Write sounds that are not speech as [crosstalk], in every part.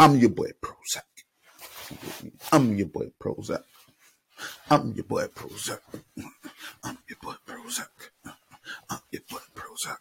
I'm your boy Prozac. I'm your boy Prozac. I'm your boy Prozac. I'm your boy Prozac. I'm your boy Prozac.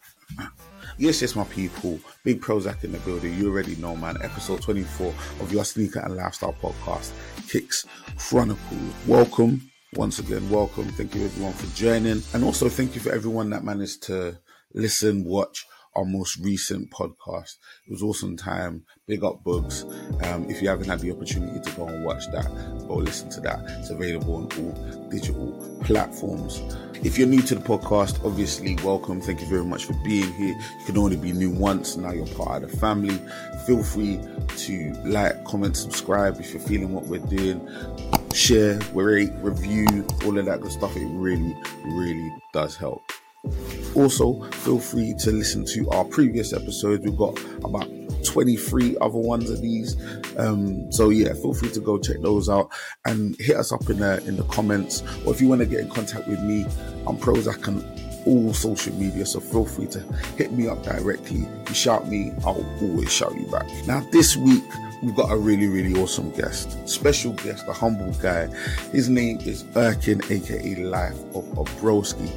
Yes, yes, my people. Big Prozac in the building. You already know, man. Episode 24 of your sneaker and lifestyle podcast, Kicks Chronicles. Welcome. Once again, welcome. Thank you everyone for joining. And also thank you for everyone that managed to listen, watch, our most recent podcast. It was awesome time. Big up Bugs. Um, if you haven't had the opportunity to go and watch that, go listen to that. It's available on all digital platforms. If you're new to the podcast, obviously welcome. Thank you very much for being here. You can only be new once. Now you're part of the family. Feel free to like, comment, subscribe if you're feeling what we're doing. Share, rate, review, all of that good stuff. It really, really does help. Also, feel free to listen to our previous episodes. We've got about 23 other ones of these. Um, so yeah, feel free to go check those out and hit us up in the in the comments. Or if you want to get in contact with me, I'm Prozac on all social media. So feel free to hit me up directly. You shout me, I'll always shout you back. Now this week we've got a really, really awesome guest. Special guest, a humble guy. His name is Erkin, aka Life of a Broski.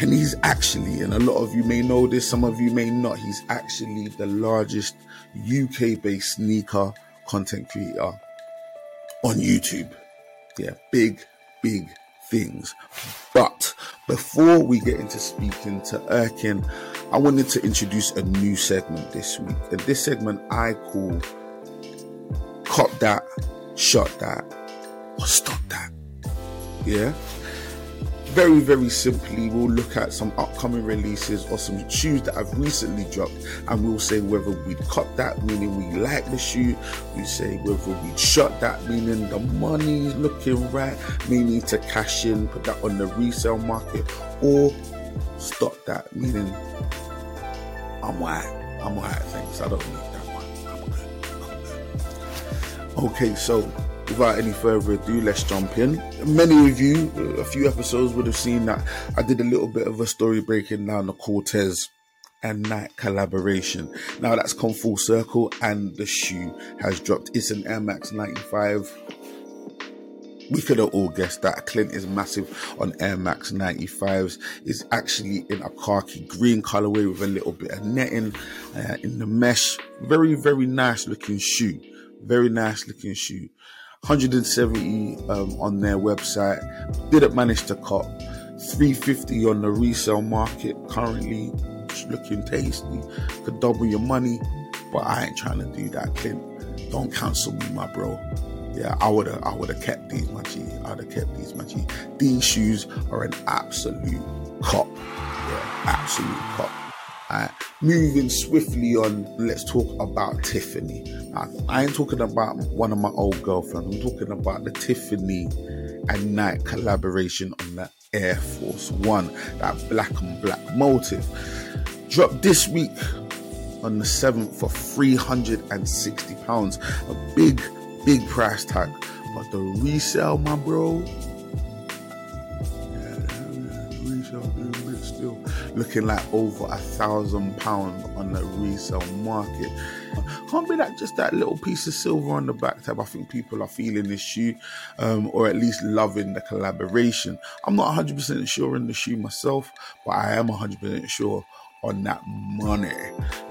And he's actually, and a lot of you may know this, some of you may not, he's actually the largest UK based sneaker content creator on YouTube. Yeah, big, big things. But before we get into speaking to Erkin, I wanted to introduce a new segment this week. And this segment I call Cop That, Shot That, or Stop That. Yeah? Very, very simply, we'll look at some upcoming releases or some shoes that I've recently dropped, and we'll say whether we cut that, meaning we like the shoe. We say whether we shot that, meaning the money's looking right, meaning to cash in, put that on the resale market, or stop that, meaning I'm white. I'm white, thanks. I don't need that one. I'm good. I'm good. Okay, so without any further ado, let's jump in. Many of you, a few episodes, would have seen that I did a little bit of a story breaking down the Corteiz and Nike collaboration. Now that's come full circle, and the shoe has dropped. It's an Air Max 95. We could have all guessed that Clint is massive on Air Max 95s. It's actually in a khaki green colorway with a little bit of netting uh, in the mesh. Very, very nice looking shoe. Very nice looking shoe. 170 um, on their website. Didn't manage to cop 350 on the resale market currently. Looking tasty. Could double your money, but I ain't trying to do that, Clint. Don't cancel me, my bro. Yeah, I would have I would have kept these, my G. I'd have kept these, my G. These shoes are an absolute cop. Yeah, absolute cop. Right. Moving swiftly on, let's talk about Tiffany. I ain't talking about one of my old girlfriends. I'm talking about the Tiffany and Nike collaboration on the Air Force One, that black and black motive. Dropped this week on the 7th for £360. A big, big price tag. But the resale, my bro, looking like over a thousand pounds on the resale market. Can't be that just that little piece of silver on the back tab. I think people are feeling this shoe, um, or at least loving the collaboration. I'm not 100% sure in the shoe myself, but I am 100% sure on that money.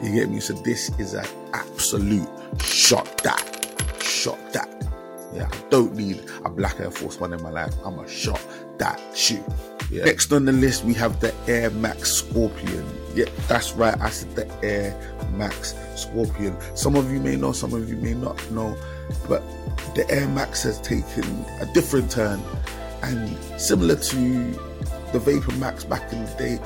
You get me? So this is an absolute shot that, shot that. Yeah, I don't need a black Air Force One in my life. I'm a shot that shoe. Yeah. Next on the list, we have the Air Max Scorpion. Yep, that's right. I said the Air Max Scorpion. Some of you may know, some of you may not know, but the Air Max has taken a different turn. And similar to the Vapor Max back in the day,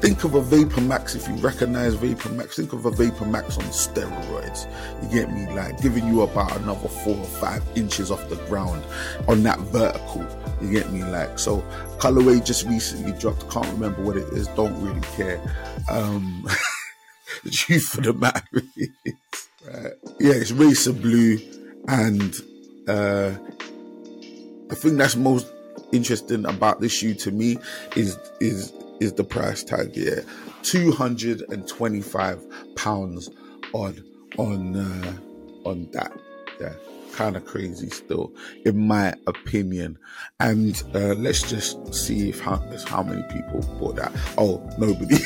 Think of a Vapor Max if you recognize Vapor Max. Think of a Vapor Max on steroids. You get me? Like giving you about another four or five inches off the ground on that vertical. You get me? Like so, colorway just recently dropped. Can't remember what it is. Don't really care. Um, [laughs] the truth for the matter is, right? yeah, it's racer blue, and uh, the thing that's most interesting about this shoe to me is is is the price tag yeah. 225 pounds on on uh, on that. Yeah, kind of crazy still, in my opinion. And uh, let's just see if how, how many people bought that. Oh, nobody. [laughs]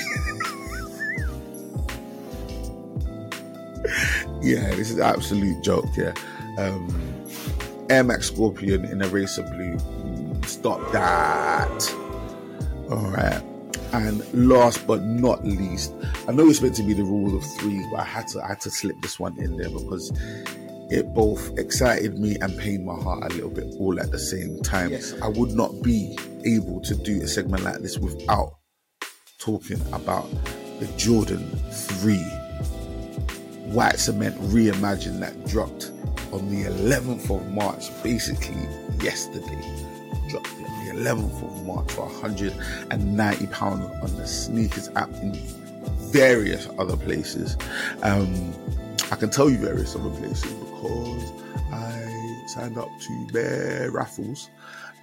yeah, this is absolute joke. Yeah, um, Air Max Scorpion in a Racer Blue. Stop that. All right. And last but not least, I know it's meant to be the rule of threes, but I had to I had to slip this one in there because it both excited me and pained my heart a little bit all at the same time. Yes. I would not be able to do a segment like this without talking about the Jordan 3 White Cement Reimagined that dropped on the 11th of March, basically yesterday. Dropped it on the 11th of March for 190 pounds on the sneakers app in various other places. Um, I can tell you various other places because I signed up to their raffles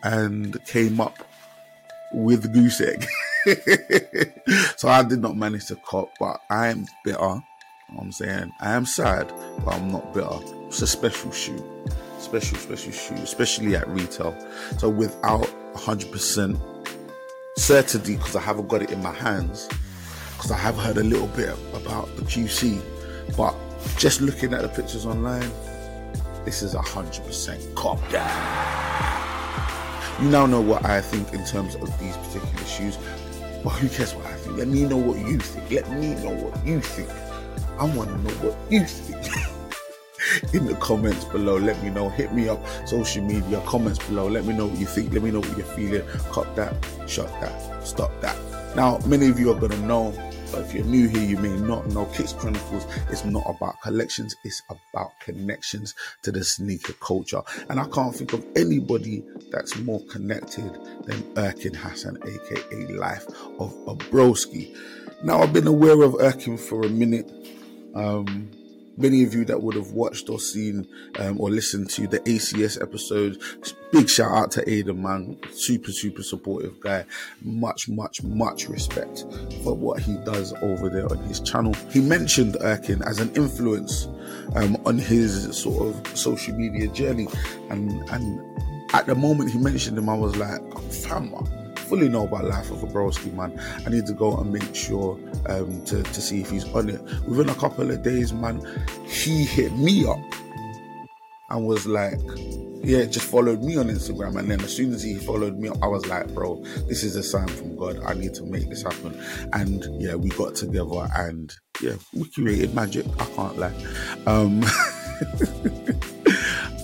and came up with goose egg. [laughs] so I did not manage to cop, but I am bitter I'm saying? I am sad, but I'm not bitter. It's a special shoe. Special, special shoe, especially at retail. So without 100% certainty, because I haven't got it in my hands, because I have heard a little bit about the QC, but just looking at the pictures online, this is 100% cop down. You now know what I think in terms of these particular shoes, but who cares what I think? Let me know what you think. Let me know what you think. I want to know what you think. [laughs] in the comments below. Let me know. Hit me up social media comments below. Let me know what you think. Let me know what you're feeling. Cut that, shut that, stop that. Now, many of you are gonna know, but if you're new here, you may not know. Kicks Chronicles is not about collections; it's about connections to the sneaker culture. And I can't think of anybody that's more connected than Erkin Hassan, aka Life of a Broski. Now, I've been aware of Erkin for a minute um, many of you that would have watched or seen um, or listened to the ACS episode, big shout out to Aiden, man. Super, super supportive guy. Much, much, much respect for what he does over there on his channel. He mentioned Erkin as an influence um, on his sort of social media journey. And, and at the moment he mentioned him, I was like, fam, fully know about life of a broski man. I need to go and make sure um, to, to see if he's on it. Within a couple of days, man, he hit me up and was like, yeah, just followed me on Instagram. And then as soon as he followed me up, I was like, bro, this is a sign from God. I need to make this happen. And yeah, we got together and yeah, we created magic. I can't lie. Um, [laughs]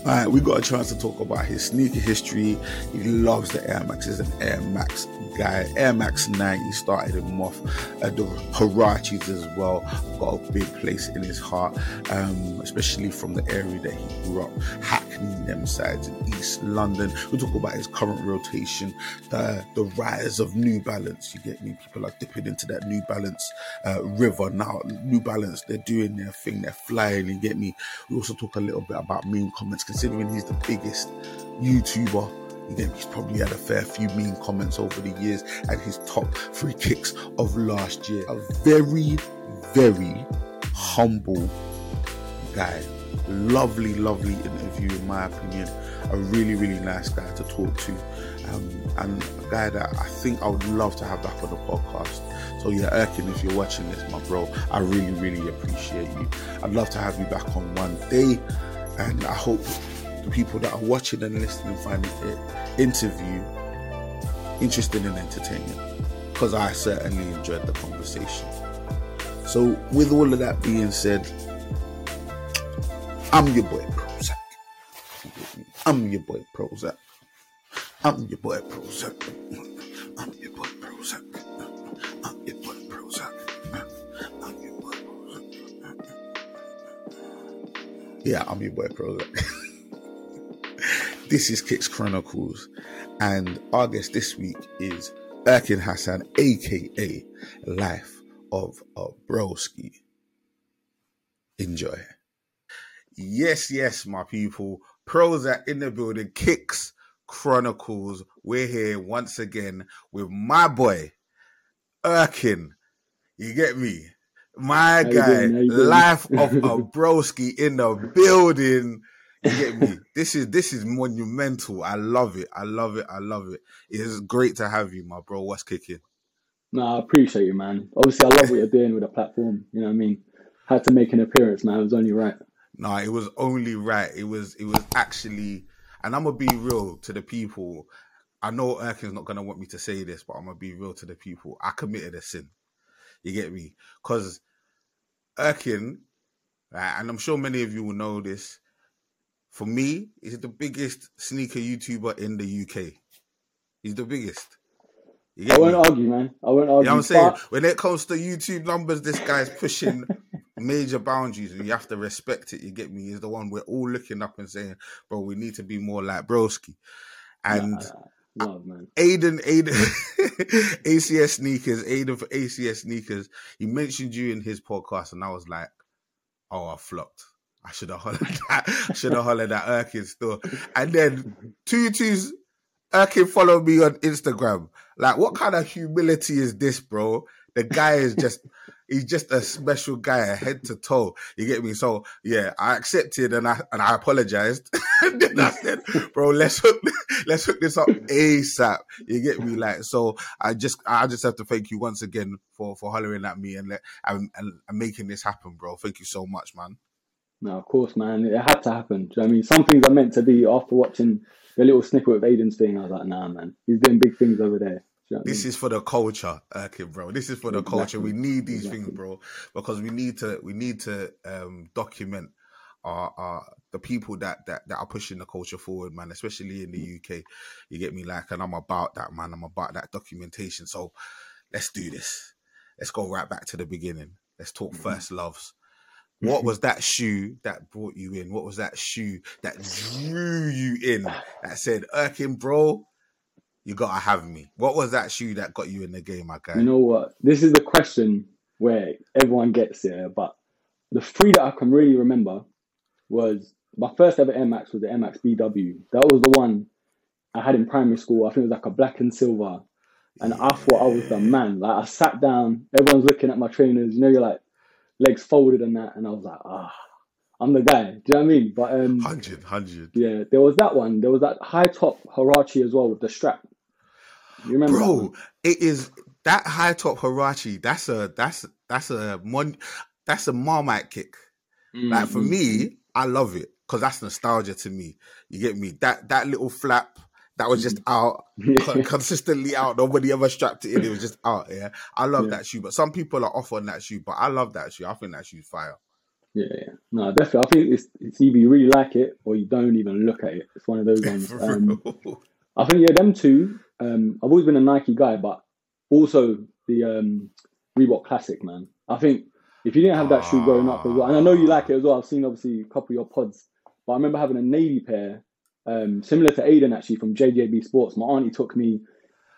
Alright, we got a chance to talk about his sneaker history. He loves the Air Maxes and Air Max guy. Air Max 9, he started him off. Uh, the Huaraches as well got a big place in his heart, um, especially from the area that he grew up, Hackney, them sides in East London. We talk about his current rotation, the, the rise of New Balance. You get me? People are dipping into that New Balance uh, river now. New Balance, they're doing their thing, they're flying. You get me? We also talk a little bit about mean comments considering he's the biggest YouTuber. Again, he's probably had a fair few mean comments over the years and his top three kicks of last year. A very, very humble guy. Lovely, lovely interview, in my opinion. A really, really nice guy to talk to. Um, and a guy that I think I would love to have back on the podcast. So yeah, Erkin, if you're watching this, my bro, I really, really appreciate you. I'd love to have you back on one day and I hope the people that are watching and listening find the interview interesting and entertaining because I certainly enjoyed the conversation. So, with all of that being said, I'm your boy Prozac. I'm your boy Prozac. I'm your boy Prozac. I'm your boy Prozac. I'm your boy Prozac. Yeah, I'm your boy Prozac. [laughs] this is Kicks Chronicles, and our guest this week is Erkin Hassan, aka Life of a Broski. Enjoy. Yes, yes, my people. Prozac in the building. Kicks Chronicles. We're here once again with my boy, Erkin. You get me? My guy, life of [laughs] a broski in the building. You get me? This is this is monumental. I love it. I love it. I love it. It is great to have you, my bro. What's kicking? No, I appreciate you, man. Obviously, I love what you're doing with the platform. You know what I mean? Had to make an appearance, man. It was only right. No, it was only right. It was it was actually, and I'm gonna be real to the people. I know Erkin's not gonna want me to say this, but I'm gonna be real to the people. I committed a sin. You get me? Because Erkin, right, and I'm sure many of you will know this. For me, he's the biggest sneaker YouTuber in the UK. He's the biggest. I won't me? argue, man. I won't argue. You know I'm saying? But... When it comes to YouTube numbers, this guy's pushing [laughs] major boundaries and you have to respect it. You get me? He's the one we're all looking up and saying, bro, we need to be more like Broski. And Love, man. Aiden, Aiden, [laughs] ACS sneakers, Aiden for ACS sneakers. He mentioned you in his podcast, and I was like, oh, I flopped. [laughs] I should have hollered that. should have hollered that Erkin store. And then Tutu's Erkin followed me on Instagram. Like, what kind of humility is this, bro? The guy is just [laughs] he's just a special guy, head to toe. You get me? So yeah, I accepted and I and I apologized. [laughs] and then I said, bro, let's hook let's hook this up ASAP. You get me? Like so I just I just have to thank you once again for for hollering at me and let and, and, and making this happen, bro. Thank you so much, man. No, of course, man. It had to happen. You know I mean? Some things are meant to be after watching the little snippet of Aiden's thing. I was like, nah, man. He's doing big things over there. You know this I mean? is for the culture, Erkin, bro. This is for the exactly. culture. We need these exactly. things, bro, because we need to we need to um, document our, our the people that, that that are pushing the culture forward, man. Especially in the mm. UK, you get me, like, and I'm about that, man. I'm about that documentation. So let's do this. Let's go right back to the beginning. Let's talk mm-hmm. first loves. What mm-hmm. was that shoe that brought you in? What was that shoe that drew you in? That said, Erkin, bro, you gotta have me. What was that shoe that got you in the game, my guy? You know what? This is the question where everyone gets here, eh, but the three that I can really remember was my first ever Air Max was the Air Max BW. That was the one I had in primary school. I think it was like a black and silver. And yeah. I thought I was the man. Like I sat down, everyone's looking at my trainers, you know, you're like legs folded and that, and I was like, ah, I'm the guy. Do you know what I mean? But um, 100, 100. Yeah, there was that one. There was that high top Huarache as well with the strap. You remember, bro? It is that high top Huarache. That's a that's that's a mon, that's a marmite kick. Mm-hmm. Like for me, mm-hmm. I love it because that's nostalgia to me. You get me? That that little flap that was just out [laughs] consistently out. Nobody ever strapped it in. It was just out. Yeah, I love yeah. that shoe. But some people are off on that shoe. But I love that shoe. I think that shoe's fire. Yeah, yeah. No, definitely. I think it's it's either you really like it or you don't even look at it. It's one of those [laughs] ones. Um, I think yeah, them two um, I've always been a Nike guy, but also the um, Reebok Classic, man. I think if you didn't have that shoe growing up as well, and I know you like it as well, I've seen obviously a couple of your pods, but I remember having a navy pair, um, similar to Aiden actually from JJB Sports. My auntie took me,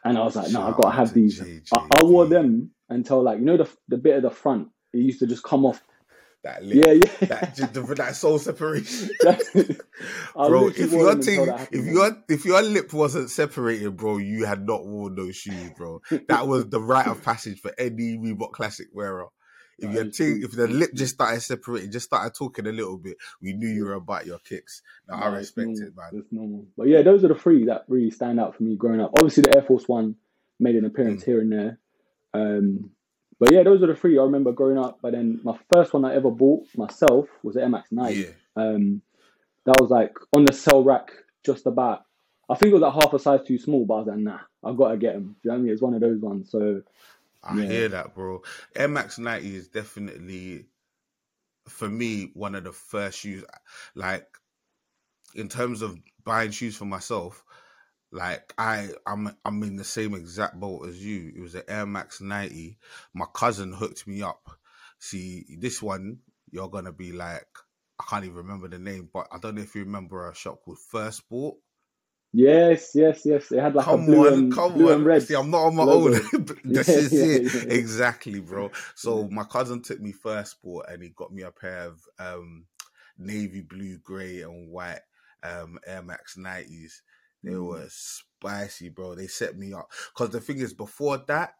and I was like, no, I've got to have these. I, I, wore them until like you know the the bit of the front, it used to just come off that lip, yeah, yeah. That, the, that soul separation, [laughs] [laughs] bro. If your thing, if your if your lip wasn't separated, bro, you had not worn those shoes, bro. That was the rite of passage for any Reebok Classic wearer. If your if the lip just started separating, just started talking a little bit, we knew you were about your kicks. Now I respect it, man. It's normal. But yeah, those are the three that really stand out for me growing up. Obviously, the Air Force One made an appearance mm. here and there. Um, but yeah, those are the three I remember growing up. But then my first one I ever bought myself was the MX 9. Yeah. Um, that was like on the sell rack, just about. I think it was like half a size too small, but I was like, nah, I've got to get them. Do you know what I mean? It's one of those ones. So I yeah. hear that, bro. Air Max 90 is definitely, for me, one of the first shoes. Like, in terms of buying shoes for myself, like I, I'm, I'm in the same exact boat as you. It was an Air Max 90. My cousin hooked me up. See, this one, you're gonna be like, I can't even remember the name, but I don't know if you remember a shop called First Sport. Yes, yes, yes. It had like come a blue on, and, come blue on. and red. See, I'm not on my logo. own. [laughs] this yeah, is [laughs] yeah, it. Yeah, exactly, bro. So my cousin took me First Sport and he got me a pair of um, navy blue, grey, and white um, Air Max 90s they mm. were spicy, bro. They set me up. Because the thing is, before that,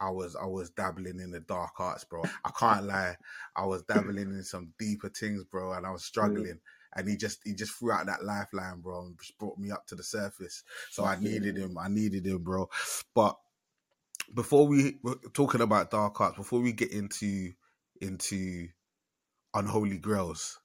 I was I was dabbling in the dark arts, bro. I can't [laughs] lie. I was dabbling in some deeper things, bro, and I was struggling. Mm. And he just he just threw out that lifeline, bro, and just brought me up to the surface. So I needed him. I needed him, bro. But before we were talking about dark arts, before we get into into unholy grails,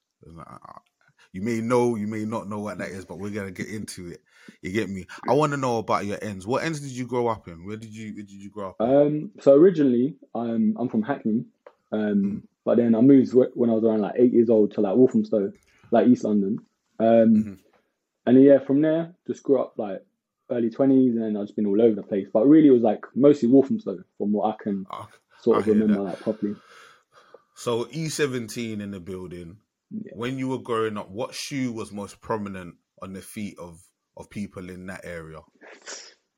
you may know, you may not know what that is, but we're gonna get into it. You get me? I want to know about your ends. What ends did you grow up in? Where did you where did you grow up? Um, so originally, I'm I'm from Hackney, um, mm. but then I moved when I was around like eight years old to like Walthamstow, like East London. Um, mm-hmm. and yeah, from there, just grew up like early twenties, and then I've just been all over the place. But really, it was like mostly Walthamstow, from what I can oh, sort of remember that. like properly. So E17 in the building yeah. when you were growing up, what shoe was most prominent on the feet of of people in that area?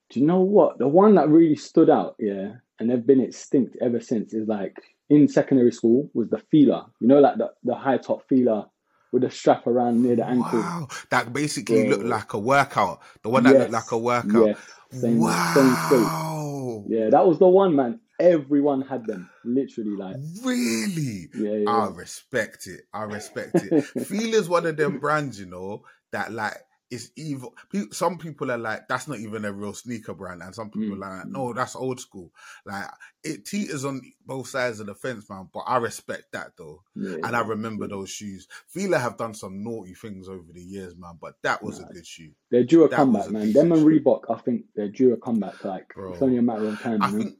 Do you know what? The one that really stood out, yeah, and they've been extinct ever since, is like in secondary school was the Fila. You know, like the, the high top Fila with a strap around near the ankle. Wow, that basically yeah. looked like a workout. The one that yes. looked like a workout. Yes. Same, wow. Same yeah, that was the one, man. Everyone had them, literally. Like really, yeah, yeah. I respect it. I respect it. Fila's one of them brands, you know, that like it's evil. Some people are like, that's not even a real sneaker brand, and some people mm. are like, no, that's old school. Like it teeters on both sides of the fence, man. But I respect that though, yeah, and I remember yeah. those shoes. Fila have done some naughty things over the years, man. But that was nah, a good shoe. They're due a that comeback, man. Them and Reebok, I think they're due a comeback. Like Bro, it's only a matter of time. I think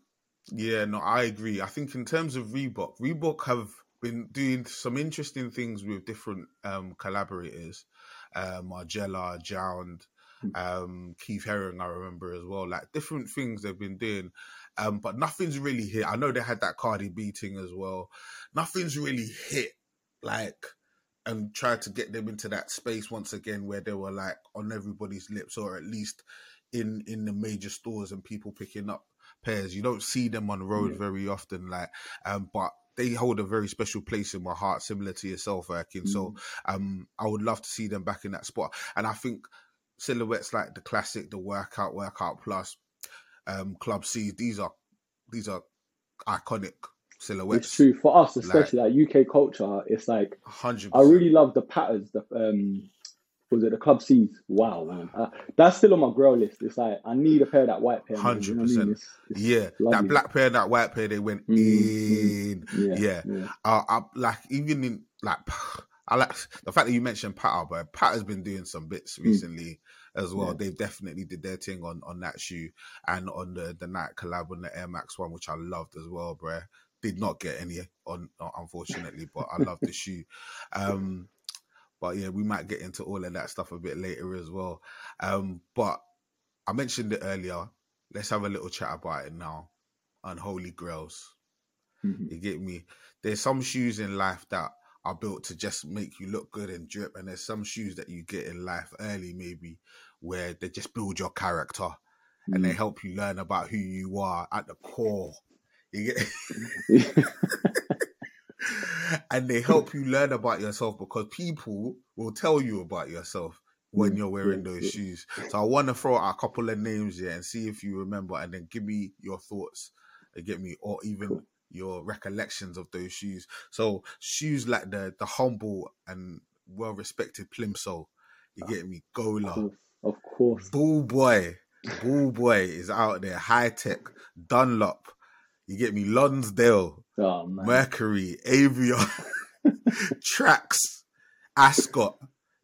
yeah, no, I agree. I think in terms of Reebok, Reebok have been doing some interesting things with different um, collaborators. Uh, Margiela, Jound, hmm. um, Keith Haring, I remember as well. Like different things they've been doing, um, but nothing's really hit. I know they had that Cardi B thing as well. Nothing's really hit like and tried to get them into that space once again where they were like on everybody's lips or at least in in the major stores and people picking up pairs. You don't see them on the road yeah. very often, like, um, but they hold a very special place in my heart, similar to yourself, Erkin. Mm. So, um, I would love to see them back in that spot. And I think silhouettes like the classic, the workout, workout plus, um, Club C, these are these are iconic silhouettes. It's true for us, especially like, like UK culture. It's like 100%. I really love the patterns, the um was it the Club C's? Wow, man, uh, that's still on my grow list. It's like I need a pair of that white pair. Hundred you know percent. I mean? yeah, lovely. that black pair, that white pair, they went mm, in. Yeah, yeah. yeah. Uh, I, like even in like. [sighs] I like the fact that you mentioned Pat, but Pat has been doing some bits mm. recently mm. as well. Yeah. They've definitely did their thing on on that shoe and on the the Nike collab on the Air Max one, which I loved as well, bro. Did not get any on unfortunately, but I love the shoe. Um, but yeah, we might get into all of that stuff a bit later as well. Um, but I mentioned it earlier. Let's have a little chat about it now. Unholy grails. Mm-hmm. You get me? There's some shoes in life that are built to just make you look good and drip, and there's some shoes that you get in life early, maybe, where they just build your character mm-hmm. and they mm. help you learn about who you are at the core. You get [laughs] [laughs] and they help you learn about yourself because people will tell you about yourself when you're wearing those shoes. So I want to throw out a couple of names here and see if you remember, and then give me your thoughts. And get me, or even your recollections of those shoes. So shoes like the the humble and well respected Plimsoll. You get me, Gola, of course, of course. Bull Boy, Bull Boy is out there. Hi-Tec, Dunlop. You get me, Lonsdale, oh, Mercury, Avion, [laughs] Tracks, Ascot.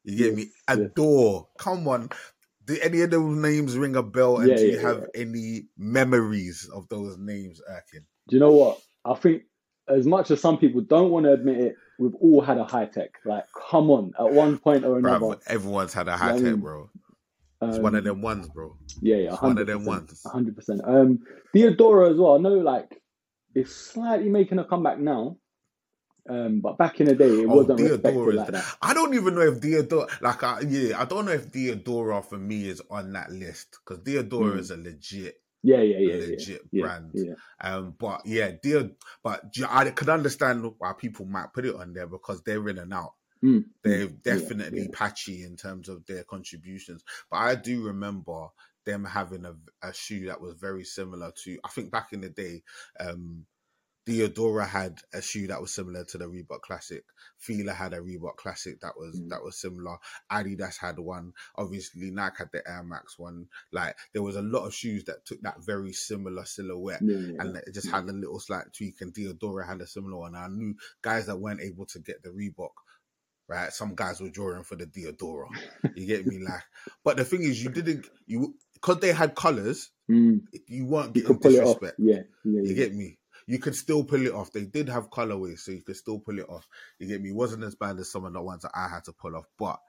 You get yes, me? Adore. Yes. Come on. Do any of those names ring a bell? And yeah, do you yeah, have yeah. any memories of those names, Erkin? Do you know what? I think as much as some people don't want to admit it, we've all had a Hi-Tec. Like, come on, at one point or another. Bro, everyone's had a Hi-Tec, bro. It's um, one of um, them ones, bro. Yeah, yeah. one of them ones. hundred percent. Um, Diadora as well. I know, like, it's slightly making a comeback now. Um, but back in the day, it oh, wasn't respected like that. I don't even know if Diadora, like, I, yeah, I don't know if Diadora for me is on that list because Diadora mm. is a legit, yeah, yeah, yeah, legit yeah, brand. Yeah, Um, but yeah, Dia, but I could understand why people might put it on there because they're in and out. Mm. they're definitely yeah, patchy in terms of their contributions. But I do remember them having a, a shoe that was very similar to I think back in the day, um, Diadora had a shoe that was similar to the Reebok Classic. Fila had a Reebok Classic that was Mm. that was similar. Adidas had one. Obviously, Nike had the Air Max one. Like there was a lot of shoes that took that very similar silhouette. Yeah, yeah, And it just had a little slight tweak, and Diadora had a similar one. I knew guys that weren't able to get the Reebok, right? Some guys were drawing for the Diadora. [laughs] You get me, like. But the thing is, you didn't you because they had colors. Mm, You weren't getting can pull it off. disrespect. Yeah, yeah, You yeah. get me? You could still pull it off. They did have colorways, so you could still pull it off. You get me? It wasn't as bad as some of the ones that I had to pull off, but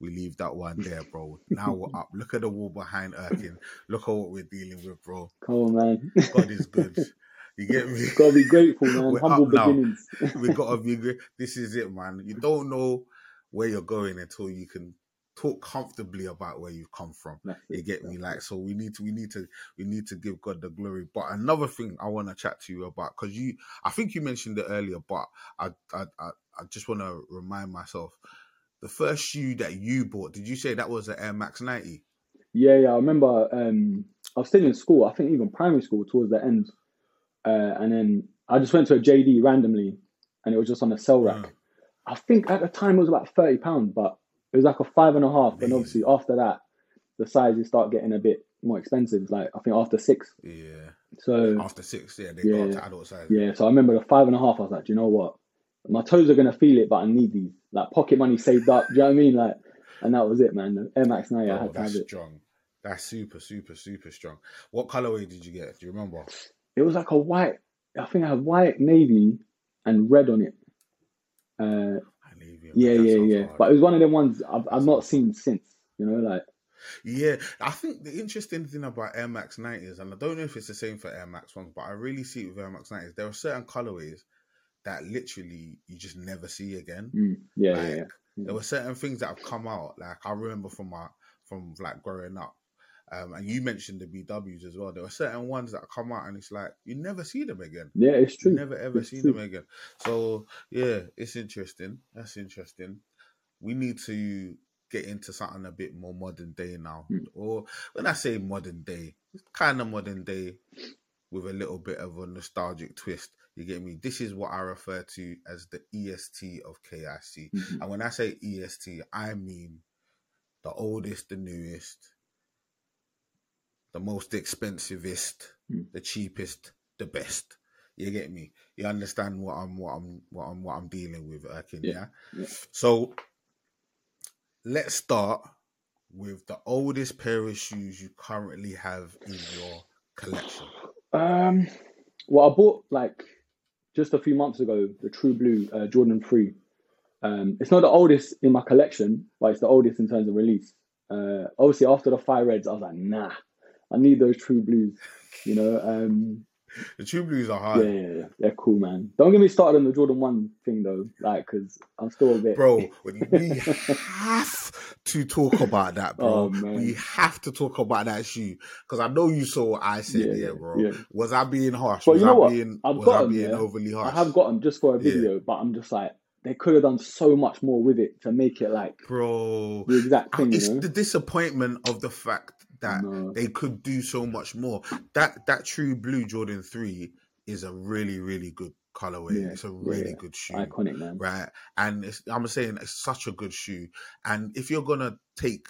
we leave that one [laughs] there, bro. Now we're up. Look at the wall behind Erkin. Look at what we're dealing with, bro. Come on, man. God is good. [laughs] You get me? Gotta be grateful, [laughs] man. We're Humble beginnings. [laughs] we gotta be. This is it, man. You don't know where you're going until you can talk comfortably about where you've come from. That's You it, get me? Like so we need to we need to we need to give God the glory. But another thing I want to chat to you about because you I think you mentioned it earlier, but I I I, I just want to remind myself the first shoe that you bought. Did you say that was an Air Max ninety? Yeah, yeah. I remember um, I was still in school. I think even primary school towards the end, uh, and then I just went to a JD randomly, and it was just on a sell rack. I think at the time it was about thirty pounds, but it was like a five and a half. And obviously after that, the sizes start getting a bit more expensive. Like I think after six. Yeah. So After six, yeah, they Yeah. got up to adult size. yeah, so I remember the five and a half. I was like, do you know what? My toes are gonna feel it, but I need these. Like pocket money saved up. do you know what I mean? Like, and that was it, man. The Air Max 90, I Oh, had to that's have it. strong. That's super, super, super strong. What colorway did you get? Do you remember? It was like a white. I think I had white, navy, and red on it. Uh, you. yeah, yeah, yeah. hard. But it was one of the ones I've, I've not seen since. You know, like Yeah, I think the interesting thing about Air Max 90s, and I don't know if it's the same for Air Max ones, but I really see it with Air Max 90s. There are certain colorways that literally you just never see again. mm, yeah, like, yeah, yeah. There were certain things that have come out. Like I remember from my from like growing up, um, and you mentioned the BWs as well. There were certain ones that come out, and it's like you never see them again. Yeah, it's You true. never ever It's see true. them again. So yeah, it's interesting. That's interesting. We need to get into something a bit more modern day now. Mm. Or when I say modern day, it's kind of modern day with a little bit of a nostalgic twist. You get me? This is what I refer to as the EST of KIC. Mhm. And when I say EST, I mean the oldest, the newest, the most expensivest, Mm. the cheapest, the best. You get me? You understand what I'm what I'm what I'm what I'm dealing with, Erkin, yeah? Yeah, yeah. So let's start with the oldest pair of shoes you currently have in your collection. Um, well, I bought like just a few months ago the True Blue uh, Jordan Three. Um, it's not the oldest in my collection, but it's the oldest in terms of release. Uh, obviously, after the Fire Reds, I was like, nah, I need those True Blues. You know, um, The True Blues are yeah, hard. yeah, yeah, they're cool, man. Don't get me started on the Jordan One thing though, like, because I'm still a bit, Bro, [laughs] we have to talk about that, bro. Oh, man. we have to talk about that shoe because I know you saw what I said Yeah, there, yeah, bro. yeah. Was I being harsh? But was you know I what? being I've was I being yeah. overly harsh? I have got them just for a Yeah. video, but I'm just like, they could have done so much more with it to make it like bro. the exact thing, It's you know. the disappointment of the fact that No. they could do so much more. That that true blue Jordan three is a really really good colorway. Yeah, it's a really yeah. good shoe, Iconic, man. right? And it's, I'm saying it's such a good shoe. And if you're gonna take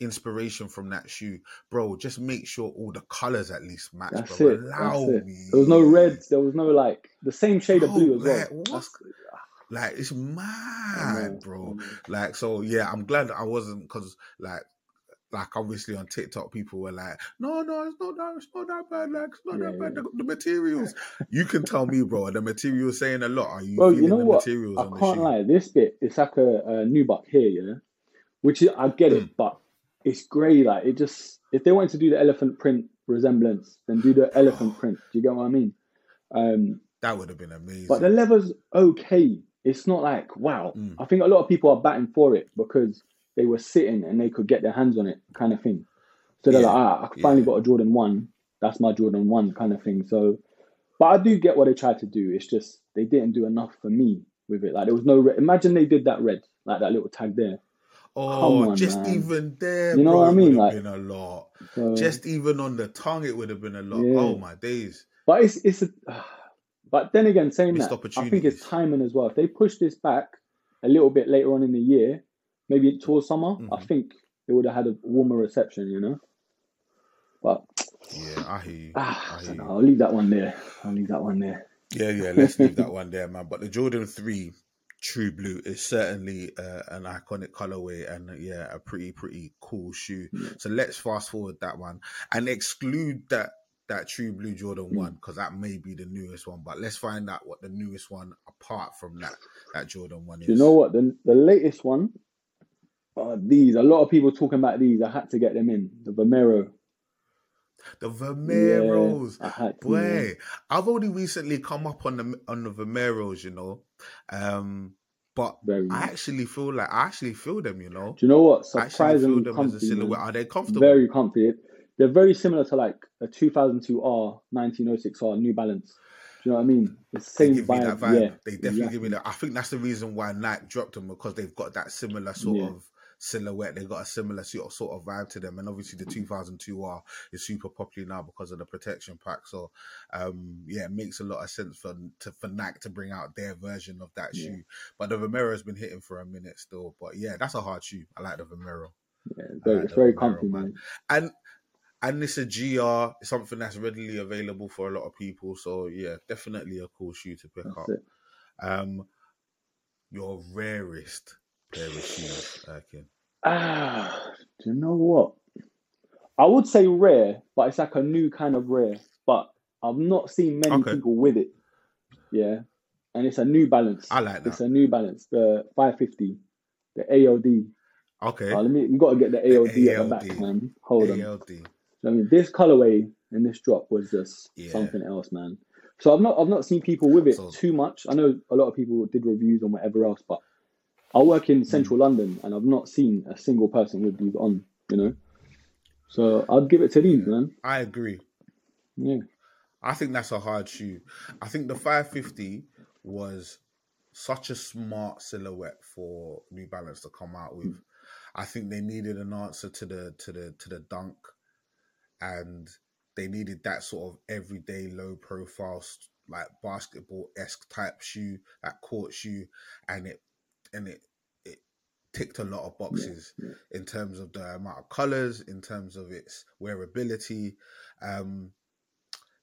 inspiration from that shoe, bro, just make sure all the colors at least match. That's bro. it. Allow That's it. me. There was no reds. There was no like the same shade of blue as well. like, what? That's- ah. Like it's mad, bro. Like so, yeah. I'm glad I wasn't because like. Like obviously on TikTok, people were like, "No, no, it's not that. It's not that bad. Like it's not Yeah, that bad. The, the materials, you can tell me, bro. The materials saying a lot. Are you Bro, you know the what? materials I can't lie. This bit, it's like a, a nubuck here, yeah. Which is, I get it, but it's grey. Like it just, if they wanted to do the elephant print resemblance, then do the elephant [sighs] print. Do you get what I mean? Um, That would have been amazing. but the leather's okay. It's not like wow. Mm. I think a lot of people are batting for it because they were sitting and they could get their hands on it, kind of thing. So they're Yeah, like, ah, I finally yeah. got a Jordan One. That's my Jordan One, kind of thing. So, but I do get what they tried to do. It's just they didn't do enough for me with it. Like there was no. Red. Imagine they did that red, like that little tag there. Oh, on, just man. even there, You know bro, what I mean? Like- been a lot. So- Just even on the tongue, it would have been a lot. Yeah. Oh my days. But it's it's a, [sighs] but then again, saying Missed that, I think it's timing as well. If they push this back a little bit later on in the year, maybe it's towards summer, I Mhm. think it would have had a warmer reception, you know. But Yeah, I hear you. ah, I I hear don't you. know, I'll leave that one there. I'll leave that one there. Yeah, yeah, let's leave that one there, man. But the Jordan 3 True Blue is certainly uh, an iconic colorway and uh, yeah, a pretty, pretty cool shoe. So let's fast forward that one and exclude that that True Blue Jordan Hmm. one because that may be the newest one. But let's find out what the newest one apart from that that Jordan one is. You know what? The the latest one, uh, these a lot of people talking about these. I had to get them in the Vomero. The Vomeros. Yeah, I had to, Boy. I've only recently come up on the on the Vomeros, you know. Um, but Very I nice. actually feel like I actually feel them, you know. Do you know what? I Surprisingly a comfy. Are they comfortable? Very comfy. They're very similar to like a 2002R, 1906R New Balance. Do you know what I mean? The They same give me vibe. that vibe. Yeah, they definitely give me that. I think that's the reason why Nike dropped them because they've got that similar sort Yeah. of silhouette. They've got a similar sort of sort of vibe to them. And obviously the 2002R is super popular now because of the protection pack. So um yeah, it makes a lot of sense for to for Nike to bring out their version of that Yeah. shoe. But the Vomero has been hitting for a minute still. But yeah, that's a hard shoe. I like the Vomero. Yeah, it's very, like it's very Vomero, comfy, man. man. And and it's a GR, it's something that's readily available for a lot of people. So yeah, definitely a cool shoe to pick That's up. it. Um, your rarest pair of shoes, Erkin. Ah, [sighs] do you know what? I would say rare, but it's like a new kind of rare. But I've not seen many Okay. people with it. Yeah, and it's a New Balance. I like that. It's a New Balance, the 550, the ALD. Okay, Uh, let me. You got to get the ALD, at the back, man. Hold on. ALD. I mean, this colorway and this drop was just Yeah. something else, man. So I've not I've not seen people with it So- too much. I know a lot of people did reviews on whatever else, but I work in central mm. London and I've not seen a single person with these on. You know, so I'd give it to these, man. I agree. Yeah, I think that's a hard shoe. I think the 550 was such a smart silhouette for New Balance to come out with. Mm. I think they needed an answer to the to the to the dunk, and they needed that sort of everyday low profile like basketball esque type shoe, that court shoe, and it and it it ticked a lot of boxes yeah. in terms of the amount of colors, in terms of its wearability. Um,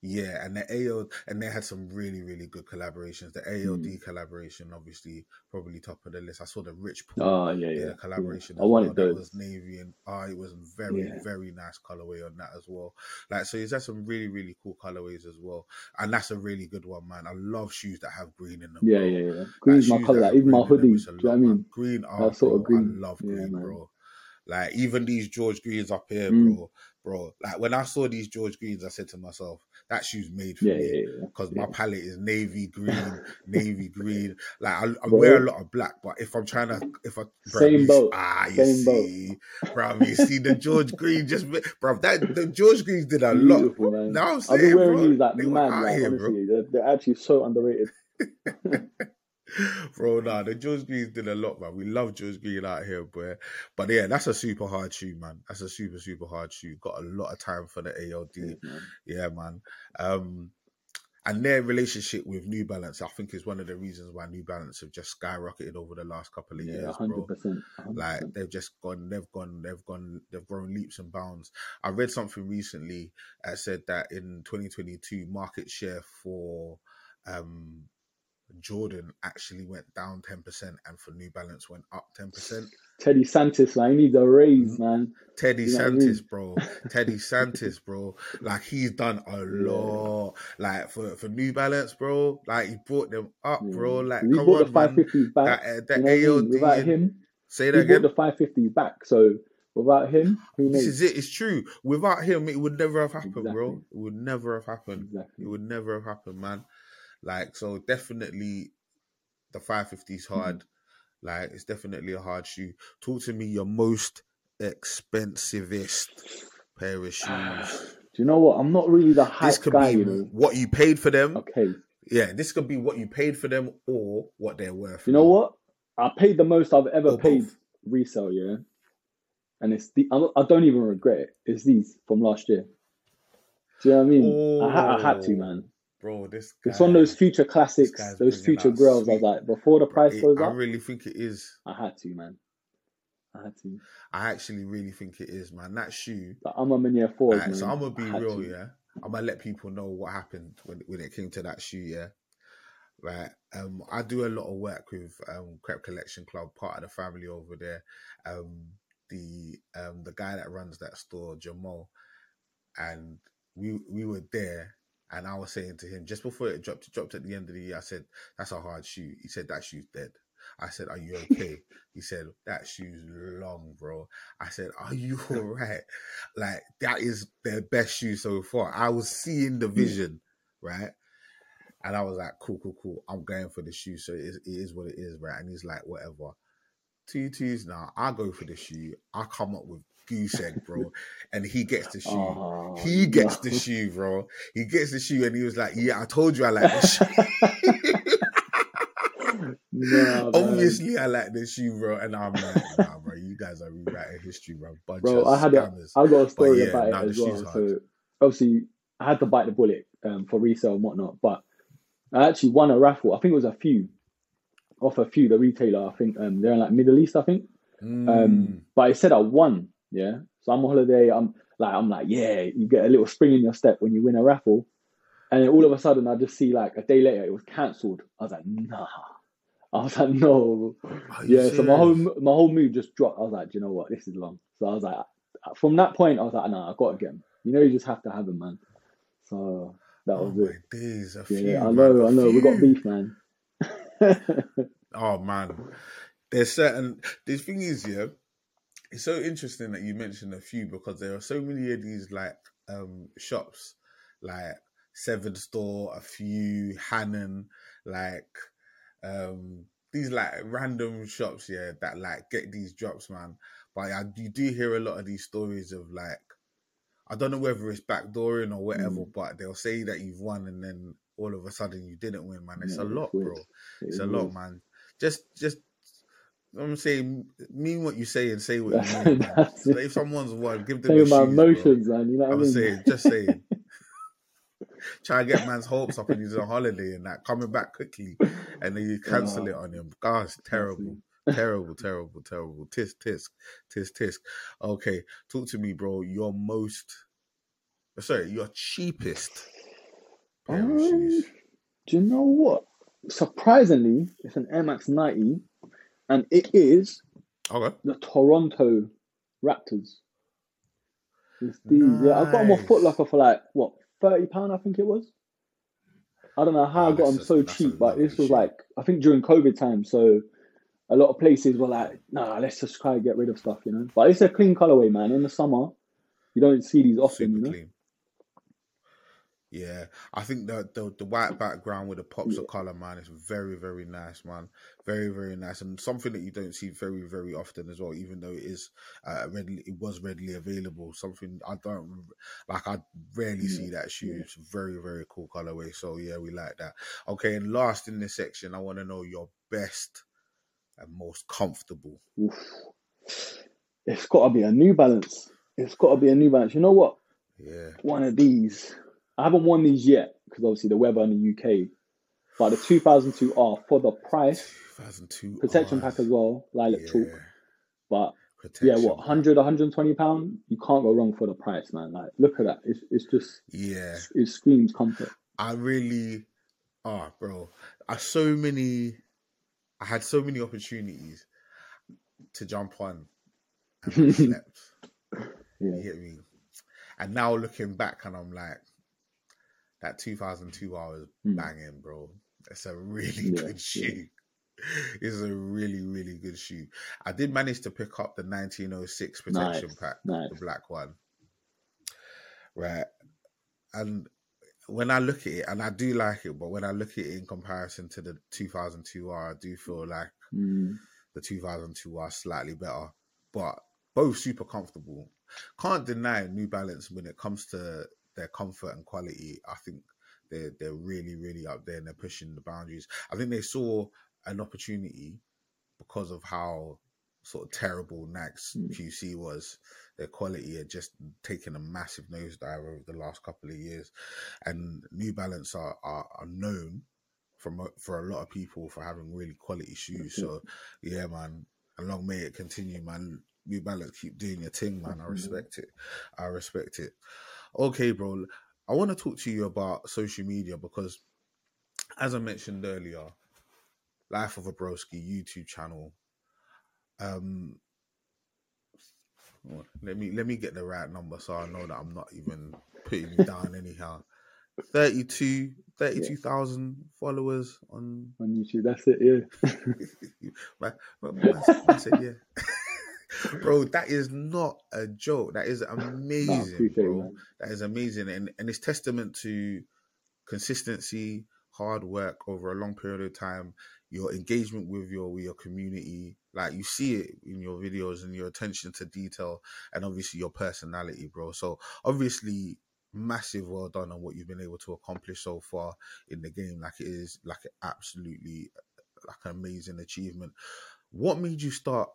yeah, and the ALD, and they had some really, really good collaborations. The ALD Mm. collaboration, obviously, probably top of the list. I saw the Rich Paul Oh yeah, yeah. collaboration. I wanted well. That those. was navy and ah, it was very, Yeah. very nice colorway on that as well. Like, so he's had some really, really cool colorways as well, and that's a really good one, man. I love shoes that have green in them. Yeah, bro. yeah, yeah. Green's my shoes color. Like, even my hoodie. Do you know what I mean? Green, oh, That sort bro, of green. I love green, man. bro. Like even these George Greens up here, Mm. bro, bro. Like when I saw these George Greens, I said to myself, "That shoe's made for Yeah, me." yeah, yeah. Because yeah. my palette is navy green, [laughs] navy green. Like I, I wear a lot of black, but if I'm trying to, if I, bruv, Same boat. ah, you Same boat. see, bro, you see the George Green just, bro, that the George Greens did a lot. Man. Now I'm I've saying, been wearing bro, these like they were mad, out like, honestly. They're, they're actually so underrated. [laughs] Bro, nah, the George Greens did a lot, man. We love George Green out here, boy. But yeah, that's a super hard shoe, man. That's a super, super hard shoe. Got a lot of time for the ALD. Yeah, man. Yeah, man. Um, and their relationship with New Balance, I think, is one of the reasons why New Balance have just skyrocketed over the last couple of Yeah, years, hundred bro. percent. Like they've just gone, they've gone, they've gone, they've grown leaps and bounds. I read something recently that said that in 2022, market share for um, Jordan actually went down 10%, and for New Balance went up 10%. Teddy Santis, like, he needs a raise, man. Teddy You know what I Santis, mean? bro. [laughs] Teddy Santis, bro. Like he's done a lot. Like for, for New Balance, bro. Like he brought them up, bro. Like he come brought on, the man. 550s back. That, uh, you know what I mean? Without him, say that he that brought the 550s back. So without him, who This is it. It's true. Without him, it would never have happened, bro. It would never have happened. Exactly. It would never have happened, man. Like so, definitely, the 550 is Mm-hmm. hard. Like it's definitely a hard shoe. Talk to me your most expensivest pair of [sighs] shoes. Do you know what? I'm not really the hype this could guy, be you know. what you paid for them. Okay. Yeah, this could be what you paid for them or what they're worth. You know what? I paid the most I've ever Or paid both. resale, yeah, and it's the I don't even regret it. It's these from last year. Do you know what I mean? I, ha- I had to, Oh, man. Bro, this It's one of those future classics, those future out grails. I was like, before the price It- goes I up, I really think it is. I had to, man. I had to. I actually really think it is, man. That shoe. Like, I'm a mini fours, Alright, so I'm gonna be real, to. yeah. I'm gonna let people know what happened when when it came to that shoe, yeah. Right. Um, I do a lot of work with um Crep Collection Club, part of the family over there. Um, the um the guy that runs that store, Jamal, and we we were there, and I was saying to him just before it dropped, it dropped at the end of the year. I said, "That's a hard shoe." He said, "That shoe's dead." I said, "Are you okay?" [laughs] he said, "That shoe's long, bro." I said, "Are you [laughs] all right?" Like that is their best shoe so far. I was seeing the vision, right? And I was like, "Cool, cool, cool. I'm going for the shoe, so it is, it is what it is, right?" And he's like, "Whatever." Two twos now. I go for the shoe. I come up with goose egg, bro, and he gets the shoe. Oh, He [laughs] gets the shoe, bro. He gets the shoe, and he was like, "Yeah, I told you I like the shoe. [laughs] [laughs] Obviously, I like the shoe, bro." And I'm like, "Nah, bro. You guys are rewriting history, bro. Bunch Bro, of I had a, scammers." I got a story yeah, about nah, it as well. hard. So obviously, I had to bite the bullet um, for resale and whatnot, but I actually won a raffle. I think it was a few off a few. The retailer, I think um, they're in like Middle East, I think. Mm. Um, but it said I won. Yeah, so I'm on holiday. I'm like, I'm like, yeah, you get a little spring in your step when you win a raffle, and then all of a sudden, I just see like a day later it was cancelled. I was like, nah. I was like, no. Yeah, so my whole my whole mood just dropped. I was like, Do you know what, this is long. So I was like, from that point, I was like, nah, I got to get him. You know, you just have to have him, man. So that Oh was it. days, Yeah, few. I man, know, a I know. We got beef, man. [laughs] Oh man, there's certain. The thing is, yeah, it's so interesting that you mentioned a few because there are so many of these like um shops, like Seven Store, a few Hanon, like um these like random shops, yeah, that like get these drops, man. But yeah, you do hear a lot of these stories of like. I don't know whether it's backdooring or whatever, Mm. but they'll say that you've won and then all of a sudden you didn't win, man. It's Yeah, a lot, bro. It It's is a lot, man. Just, just. I'm saying, mean what you say and say what you mean. [laughs] So if someone's won, give them the my shoes, bro. emotions, man. You know what I I'm mean? saying, just saying. [laughs] [laughs] Try to get man's hopes up and he's on holiday and that coming back quickly, and then you cancel it on him. Gosh, terrible, terrible, terrible, terrible. Tisk, tisk, tisk, tisk. Okay, talk to me, bro. Your most, sorry, your cheapest pair of Um, shoes. do you know what? Surprisingly, it's an Air Max 90, and it is Okay, the Toronto Raptors. It's these. Yeah, I got them off Nice. Foot Locker for like what thirty pound, I think it was. I don't know how Oh, I got them a- so cheap, but this was like I think during COVID time, so a lot of places were like, "Nah, let's just try and get rid of stuff," you know. But it's a clean colorway, man. In the summer, you don't see these often, super you know. clean. Yeah, I think the, the the white background with the pops of color, man, is very very nice, man. Very very nice, and something that you don't see very very often as well. Even though it is uh, readily, it was readily available. Something I don't like. I rarely see that shoe. It's very very cool colorway. So yeah, we like that. Okay, and last in this section, I want to know your best and most comfortable. Oof. It's got to be a New Balance. It's got to be a New Balance. You know what? Yeah, One of these. I haven't worn these yet because obviously the weather in the UK. But the 2002 R for the price, 2002 protection Rs. pack as well, lilac chalk. Yeah, But yeah, what 100, 120 pound? You can't go wrong for the price, man. Like, look at that. It's it's just Yeah. it screams comfort. I really, ah, bro, I so many, I had so many opportunities to jump on and I [laughs] slept. You Yeah, get me? And now looking back, and I'm like, that 2002 R is Mm. banging, bro. It's a really Yeah, good yeah. shoe. [laughs] It's a really, really good shoe. I did manage to pick up the 1906 protection Nice, pack, nice. the black one. Right. And when I look at it, and I do like it, but when I look at it in comparison to the 2002 R, I do feel like Mm. the 2002R slightly better, but both super comfortable. Can't deny New Balance when it comes to their comfort and quality. I think they're they're really really up there and they're pushing the boundaries. I think they saw an opportunity because of how sort of terrible Nike's Mm. QC was. Their quality had just taken a massive nosedive over the last couple of years, and New Balance are are, are known from for a lot of people for having really quality shoes. So yeah, man, and long may it continue, man. New Balance, keep doing your thing, man. I respect it. I respect it. Okay, bro. I want to talk to you about social media because, as I mentioned earlier, Life of a Broski YouTube channel. Um, let me let me get the right number so I know that I'm not even putting you down anyhow. 32 32,000 followers on on YouTube. That's it. Yeah. [laughs] I said yeah. [laughs] bro, that is not a joke. That is amazing, bro. That is amazing, and and it's testament to consistency, hard work over a long period of time. Your engagement with your with your community, like you see it in your videos and your attention to detail, and obviously your personality, bro. So obviously, massive well done on what you've been able to accomplish so far in the game. Like it is like absolutely uh, like an amazing achievement. What made you start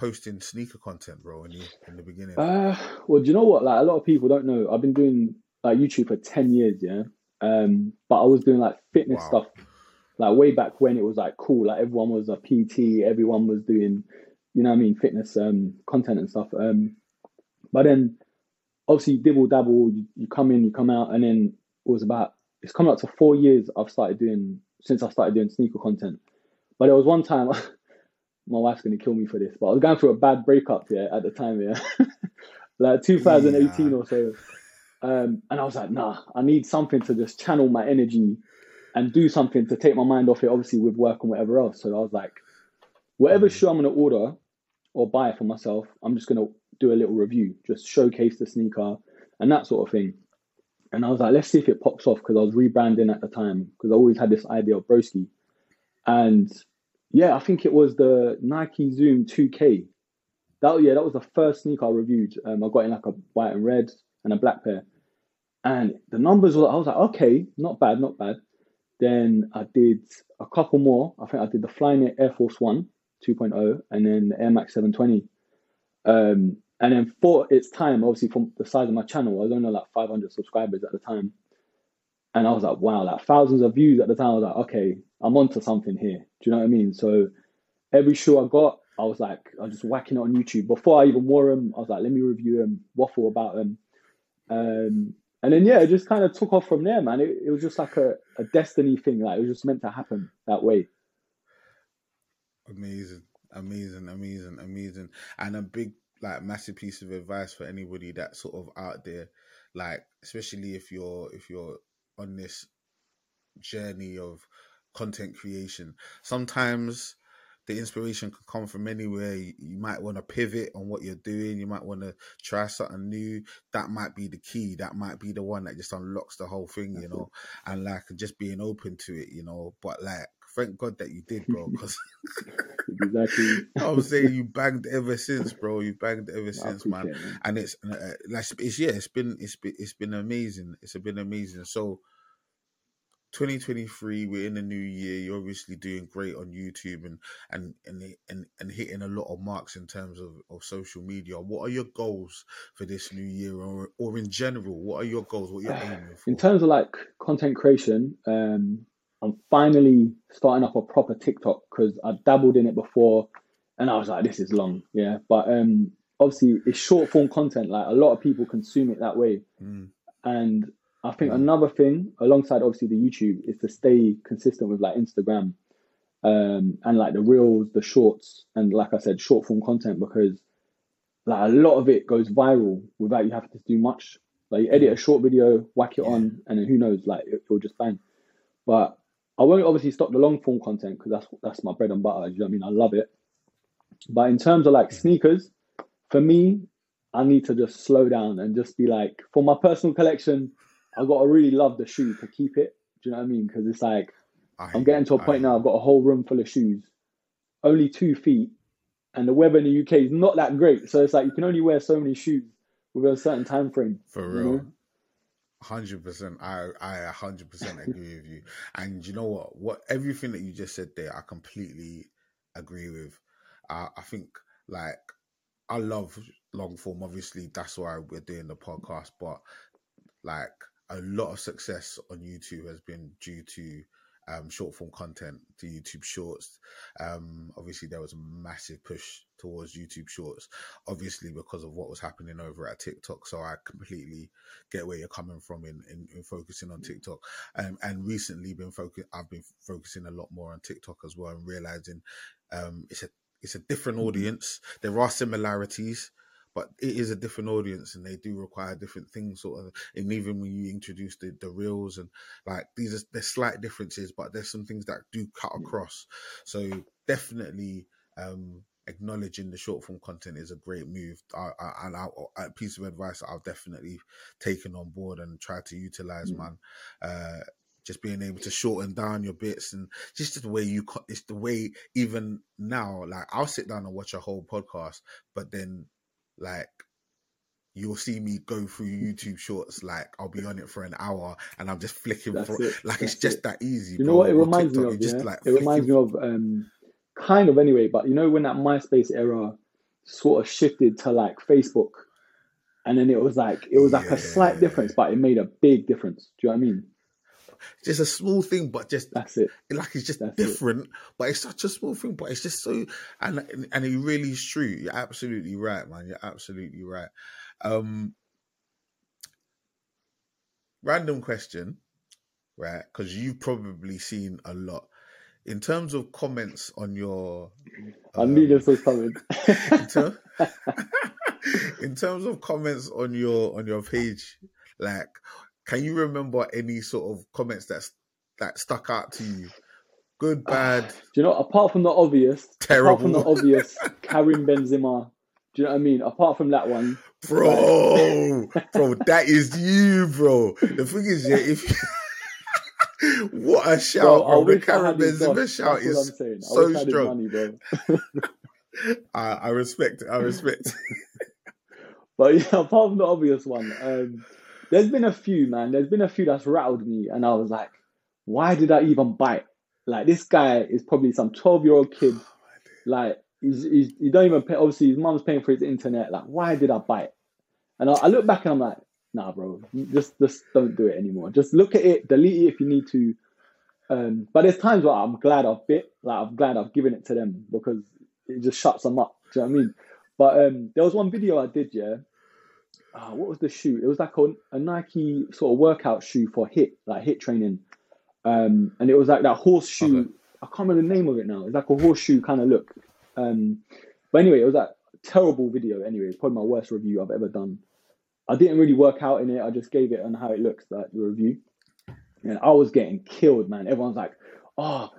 posting sneaker content, bro? In the in the beginning, Uh, well, do you know what? Like a lot of people don't know. I've been doing like YouTube for ten years, yeah. Um, but I was doing like fitness Wow. stuff, like way back when it was like cool. Like everyone was a PT, everyone was doing, you know, what I mean, fitness um content and stuff. Um, but then obviously dibble dabble, you, you come in, you come out, and then it was about it's come up to four years I've started doing since I started doing sneaker content. But there was one time [laughs] my wife's gonna kill me for this, but I was going through a bad breakup yeah at the time, yeah. [laughs] like 2018 Yeah. or so. Um, and I was like, nah, I need something to just channel my energy and do something to take my mind off it, obviously with work and whatever else. So I was like, whatever Mm. shoe I'm gonna order or buy for myself, I'm just gonna do a little review, just showcase the sneaker and that sort of thing. And I was like, let's see if it pops off because I was rebranding at the time because I always had this idea of broski. And yeah, I think it was the Nike Zoom 2K. That yeah, that was the first sneaker I reviewed. Um, I got in like a white and red and a black pair, and the numbers were. I was like, okay, not bad, not bad. Then I did a couple more. I think I did the Flyknit Air Force One 2.0 and then the Air Max 720. Um, and then for its time, obviously from the size of my channel, I was only like 500 subscribers at the time. And I was like, wow, like thousands of views at the time. I was like, okay, I'm onto something here. Do you know what I mean? So every shoe I got, I was like, I was just whacking it on YouTube. Before I even wore them, I was like, let me review them, waffle about them. Um, and then, yeah, it just kind of took off from there, man. It, it was just like a, a destiny thing. Like it was just meant to happen that way. Amazing, amazing, amazing, amazing, and a big like massive piece of advice for anybody that's sort of out there, like especially if you're if you're on this journey of content creation. Sometimes the inspiration can come from anywhere. You, you might want to pivot on what you're doing. You might want to try something new. That might be the key. That might be the one that just unlocks the whole thing, you know. And like just being open to it, you know. But like, thank God that you did, bro, because [laughs] Exactly. [laughs] I'm saying you banged ever since, bro. You banged ever since, man. it, man. And it's uh, like it's yeah, it's been it's been it's been amazing. It's been amazing. So. 2023 we're in the new year you're obviously doing great on youtube and and and and, and hitting a lot of marks in terms of, of social media what are your goals for this new year or, or in general what are your goals what you're [sighs] aiming for In terms of like content creation, um, I'm finally starting up a proper TikTok because I dabbled in it before, and I was like, this is long, yeah. But um, obviously, it's short form content. Like a lot of people consume it that way, Mm, and I think Mm. another thing, alongside obviously the YouTube, is to stay consistent with like Instagram, um, and like the reels, the shorts, and like I said, short form content because like a lot of it goes viral without you having to do much. Like you edit a short video, whack it Yeah. on, and then who knows, like it, it'll just bang. But I won't obviously stop the long form content because that's that's my bread and butter. Do you know what I mean? I love it. But in terms of like sneakers, for me, I need to just slow down and just be like, for my personal collection, I got to really love the shoe to keep it. Do you know what I mean? Because it's like I I'm getting to a point now. I've got a whole room full of shoes, only two feet, and the weather in the UK is not that great. So it's like you can only wear so many shoes within a certain time frame. for you real know? Hundred percent, I I hundred percent agree with you. And you know what? What everything that you just said there, I completely agree with. Uh, I think like I love long form. Obviously, that's why we're doing the podcast. But like a lot of success on YouTube has been due to um, short form content to YouTube Shorts. Um, obviously, there was a massive push towards YouTube Shorts, obviously because of what was happening over at TikTok. So I completely get where you're coming from in, in, in focusing on TikTok. Um, and recently, been focus. I've been focusing a lot more on TikTok as well, and realizing um, it's a it's a different audience. There are similarities, but it is a different audience and they do require different things sort of and even when you introduce the, the reels and like these are there's slight differences but there's some things that do cut across. So definitely um acknowledging the short form content is a great move. I, I, and I, a piece of advice i've definitely taken on board and tried to utilize Mm. man uh just being able to shorten down your bits and just the way you co- it's the way even now like i'll sit down and watch a whole podcast but then like you'll see me go through YouTube shorts like I'll be on it for an hour and I'm just flicking That's for it, like it's just it. that easy. You know what it reminds me of? Yeah? like it reminds me of um, kind of anyway, but you know when that MySpace era sort of shifted to like Facebook, and then it was like it was like a slight difference, but it made a big difference. Do you know what I mean? Just a small thing, but just That's it. like it's just That's it. different, but it's such a small thing, but it's just so and and it really is true. You're absolutely right, man. You're absolutely right. Um random question, right? Because you've probably seen a lot. In terms of comments on your I knew um, this was coming. in, ter- [laughs] in terms of comments on your on your page, like, can you remember any sort of comments that's that stuck out to you? Good, bad, Do you know? Apart from the obvious, terrible. apart from the obvious, Karim Benzema. Do you know what I mean? Apart from that one, bro, bro. That is you, bro. The thing is, yeah, if [laughs] what a shout, bro, bro. The wish I Karen had his Benzema shout That's what I'm is. So strong. money, bro. [laughs] I, I respect it. I respect. it. [laughs] But yeah, apart from the obvious one, um, there's been a few, man. There's been a few that's rattled me, and I was like, why did I even bite? Like this guy is probably some 12 year old [sighs] kid. Like he's, he's he don't even pay. Obviously, his mom's paying for his internet. Like, why did I bite? And I, I look back and I'm like, nah, bro, just just don't do it anymore. Just look at it, delete it if you need to. Um, but there's times where I'm glad I've bit. Like I'm glad I've given it to them because it just shuts them up. Do you know what I mean? But um, there was one video I did, yeah. Uh, what was the shoe? It was like a, a Nike sort of workout shoe for hit, like hit training. Um, and it was like that horseshoe. Okay. I can't remember the name of it now. It's like a horseshoe kind of look. Um, but anyway, it was that terrible video. Anyway, it's probably my worst review I've ever done. I didn't really work out in it. I just gave it on how it looks, like the review. And I was getting killed, man. Everyone's like, "Oh,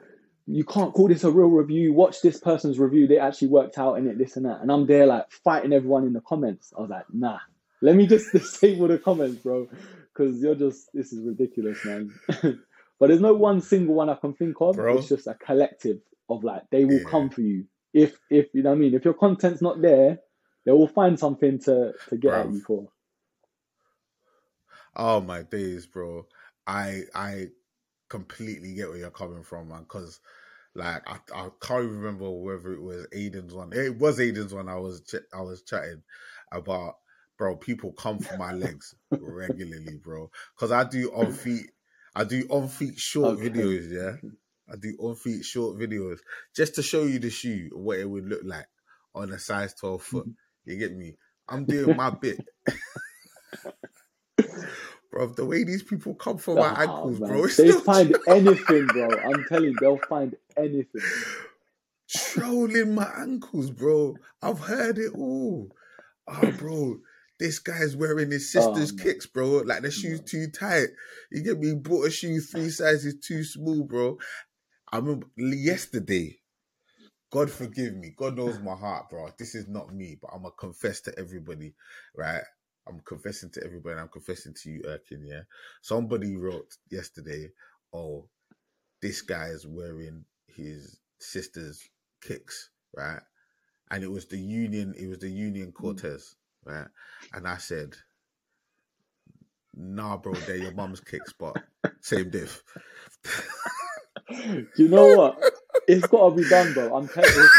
you can't call this a real review. Watch this person's review. They actually worked out in it, this and that." And I'm there like fighting everyone in the comments. I was like, "Nah, let me just [laughs] disable the comments, bro, because you're just this is ridiculous, man." [laughs] but there's no one single one I can think of. Bro. It's just a collective of like they will Yeah. come for you if if you know what I mean. If your content's not there, they will find something to to get at you for. Oh my days, bro. I I completely get where you're coming from, man. Because like I, I can't even remember whether it was Aiden's one. It was Aiden's one. I was ch- I was chatting about, bro. People come for my legs regularly, bro. Because I do on feet. I do on feet short Okay. videos. Yeah, I do on feet short videos just to show you the shoe what it would look like on a size twelve foot. You get me? I'm doing my bit. [laughs] Bro, the way these people come for my Ah, ankles, man. bro, They find [laughs] anything, bro. I'm telling you, they'll find anything. trolling my ankles, bro. I've heard it all. Oh, bro, this guy's wearing his oh, sister's Oh, kicks, bro. Like the shoe's too tight. You get me? Bought a shoe three sizes too small, bro. I remember yesterday. God forgive me. God knows my heart, bro. This is not me, but I'm gonna confess to everybody, right? I'm confessing to everybody. I'm confessing to you, Erkin. Yeah. Somebody wrote yesterday, "Oh, this guy is wearing his sister's kicks, right?" And it was the Union. It was the Union mm. Cortez, right? And I said, "Nah, bro, they're your mum's kicks, but same diff." Do [laughs] you know what? It's got to be done, bro. I'm telling you,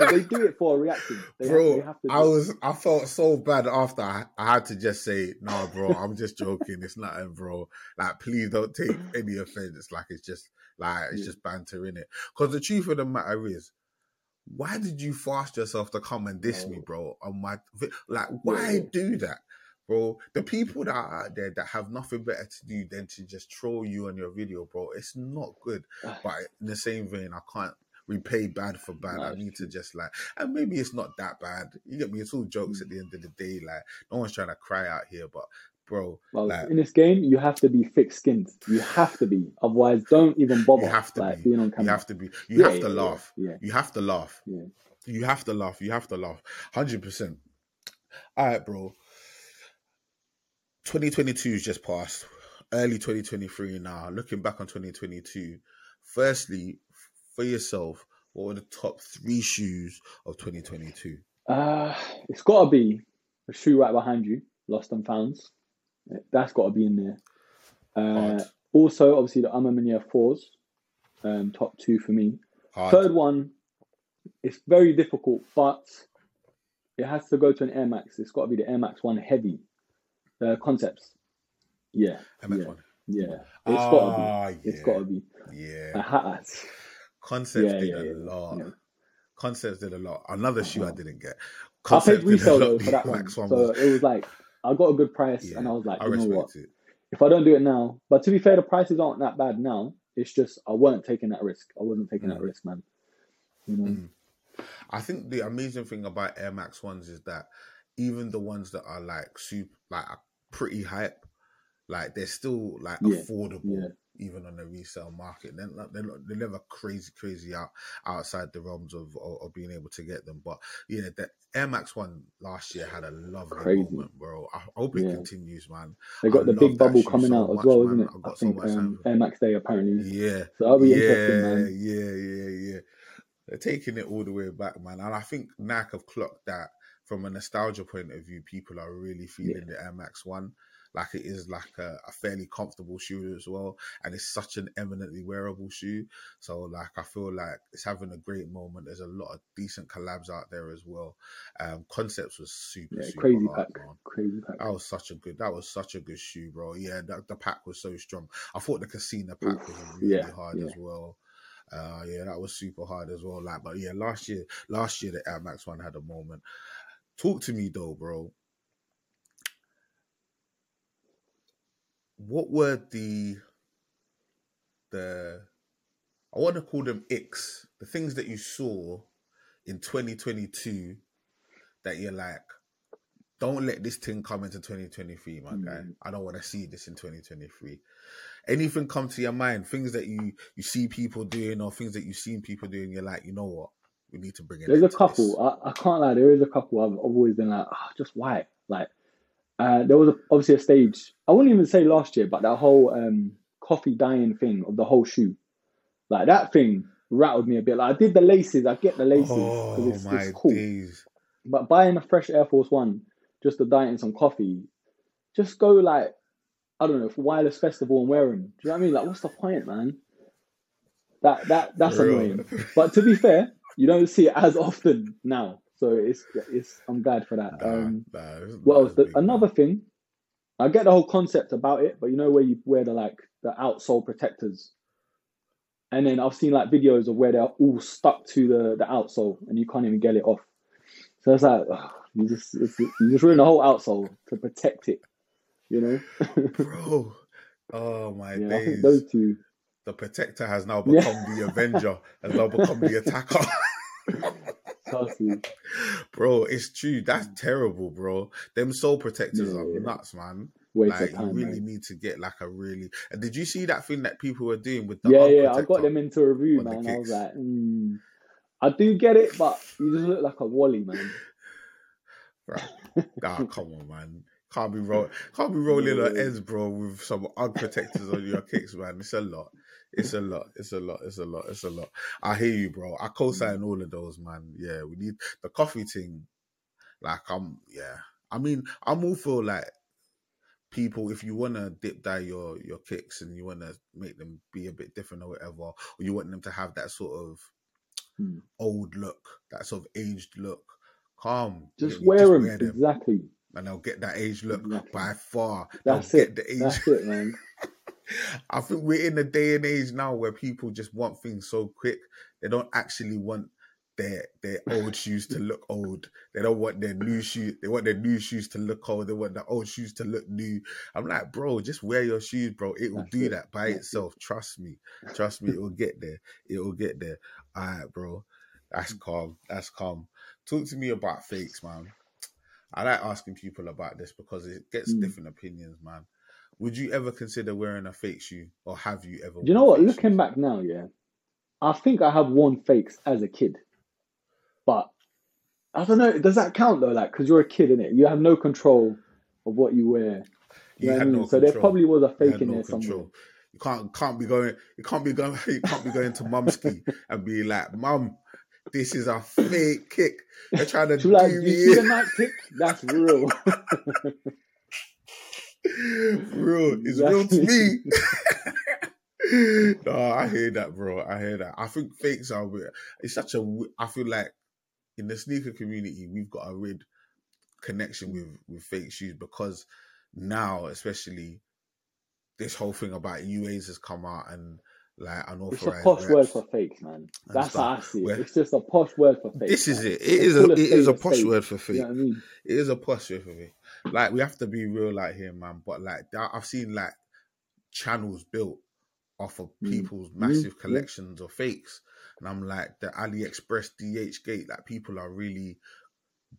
they do it for a reaction. They bro, have, have to I was I felt so bad after I, I had to just say, "Nah, bro, I'm just joking. It's nothing, bro. Like, please don't take any offense. Like, it's just like it's Yeah. just banter in it. Because the truth of the matter is, why did you fast yourself to come and diss me, bro? On my like, why do that? Bro, the people that are out there that have nothing better to do than to just troll you on your video, bro, it's not good. But in the same vein, I can't repay bad for bad. No, I need to just like, and maybe it's not that bad. You get me? It's all jokes Mm. at the end of the day. Like, no one's trying to cry out here, but bro, Well, like, in this game, you have to be thick-skinned. You have to be. Otherwise, don't even bother. you have to like, be. being on You have to be. You Yeah, have to yeah, laugh. Yeah. You have to laugh. Yeah. You have to laugh. You have to laugh. Hundred percent. All right, bro. 2022 is just passed. Early 2023 now. Looking back on 2022, firstly, for yourself, what were the top three shoes of 2022? Uh, it's got to be the shoe right behind you, Lost and Founds. That's got to be in there. Uh, also, obviously, the A Ma Maniére fours, um, top two for me. Hard. Third one, it's very difficult, but it has to go to an Air Max. It's got to be the Air Max One Heavy. The concepts. Yeah, MX1. yeah, yeah. It's got to Ah, be. It's yeah. got to be. Yeah. A hat. Concepts Yeah, did yeah, a lot. Concepts did a lot. Another shoe I Uh-huh. didn't get. I paid Concepts did a resale though for that one. Max one So was- it was like I got a good price, yeah, and I was like, I you know what? it. If I don't do it now, but to be fair, the prices aren't that bad now. It's just I weren't taking that risk. I wasn't taking that Mm. risk, man. You know, Mm. I think the amazing thing about Air Max ones is that even the ones that are like super, like pretty hype, like they're still like Yeah, affordable, yeah. Even on the resale market. They're not, they're, not, they're never crazy, crazy out outside the realms of, of of being able to get them. But yeah, the Air Max one last year had a lovely Crazy. moment, bro. I hope it Yeah. continues, man. They got I the big bubble coming so out as much, well, man. isn't it? I've I so think um. Air Max Day apparently. Yeah, So that'll be yeah, interesting, man. yeah, yeah, yeah. They're taking it all the way back, man. And I think Nike have clocked that from a nostalgia point of view. People are really feeling the Air Max One. Like it is like a, a fairly comfortable shoe as well, and it's such an eminently wearable shoe. So like I feel like it's having a great moment. There's a lot of decent collabs out there as well. Um, Concepts was super, Yeah, super crazy hard, pack. man. Crazy pack. That was such a good. That was such a good shoe, bro. Yeah, the, the pack was so strong. I thought the Casino pack was really yeah, hard yeah. as well. Uh, yeah, that was super hard as well. Like, but yeah, last year, last year the Air Max one had a moment. Talk to me though, bro. What were the the I want to call them icks, the things that you saw in 2022 that you're like, don't let this thing come into 2023, my guy. Mm. I don't want to see this in 2023. Anything come to your mind? Things that you you see people doing or things that you've seen people doing, you're like, you know what? We need to bring it. There's a couple. I, I can't lie. There is a couple. I've, I've always been like, oh, just why? Like, uh, there was a, obviously a stage. I wouldn't even say last year, but that whole um, coffee dyeing thing of the whole shoe, like that thing rattled me a bit. Like I did the laces. I get the laces because Oh it's, it's cool. days. But buying a fresh Air Force One just to dye in some coffee, just go like I don't know for wireless festival and wear them. Do you know what I mean? Like, what's the point, man? That that that's real. annoying. But to be fair, you don't see it as [laughs] often now, so it's it's. I'm glad for that. Nah, um, nah, it's what not else? as The, another thing, I get the whole concept about it, but you know where you wear the like the outsole protectors, and then I've seen like videos of where they're all stuck to the the outsole and you can't even get it off. So it's like ugh, you just it's, you just ruin the whole outsole to protect it, you know. [laughs] bro. Oh my yeah, days. those two. the protector has now Yeah. become the avenger, has now become the [laughs] attacker. [laughs] Bro, it's true. That's terrible, bro. Them soul protectors Yeah, are yeah. nuts, man. Waste like time. you really man. need to get like a really. And did you see that thing that people were doing with the Yeah, yeah, I got them into a review, man. I was like, mm, I do get it, but you just look like a wally, man. [laughs] Right. [laughs] Nah, come on, man. Can't be roll, [laughs] can't be rolling on ends, bro, with some Ugg protectors on your kicks, man. It's a lot. It's a lot. It's a lot. It's a lot. It's a lot. I hear you, bro. I co-sign all of those, man. Yeah, we need the coffee thing. Like, I'm, yeah. I mean, I'm all for like people. If you want to dip dye your your kicks and you want to make them be a bit different or whatever, or you want them to have that sort of Hmm. old look, that sort of aged look. Calm. Just wear just them wear them, exactly. and they'll get that age look Exactly. by far. That's they'll it. get the age. That's it, man. [laughs] [laughs] I think we're in a day and age now where people just want things so quick. They don't actually want their their [laughs] old shoes to look old. They don't want their new shoes. They want their new shoes to look old. They want the old shoes to look new. I'm like, bro, just wear your shoes, bro. It will That's do it. that by That's it. itself. Trust me. Trust me. It will get there. It will get there. All right, bro. That's Mm. calm. That's calm. Talk to me about fakes, man. I like asking people about this because it gets Mm. different opinions, man. Would you ever consider wearing a fake shoe, or have you ever? Do you know what? Looking shoes? back now, yeah, I think I have worn fakes as a kid, but I don't know. Does that count though? Like, because you're a kid in it, you have no control of what you wear. you know what I mean? no so there probably was a You fake in no there somewhere. control. You can't can't be going. You can't be going. [laughs] You can't be going to mumski and be like, "Mum, this is a fake kick. They're trying to was like, do "Do you see the night kick? That's real." [laughs] [laughs] Bro, [laughs] it's real to me. [laughs] [laughs] no, I hear that, bro. I hear that. I think fakes are. weird. It's such a. I feel like in the sneaker community, we've got a weird connection with with fake shoes because now, especially, this whole thing about UAs has come out and like It's a posh word for fakes, man. That's how I see it. where- It's just a posh word for fakes. This is man. it. It is a it is a posh spade. word for fake. You know what I mean? It is a posh word for fake. Like we have to be real, like here, man. But like I've seen like channels built off of Mm. people's Mm, massive yeah. collections of fakes, and I'm like the AliExpress DHgate. Like people are really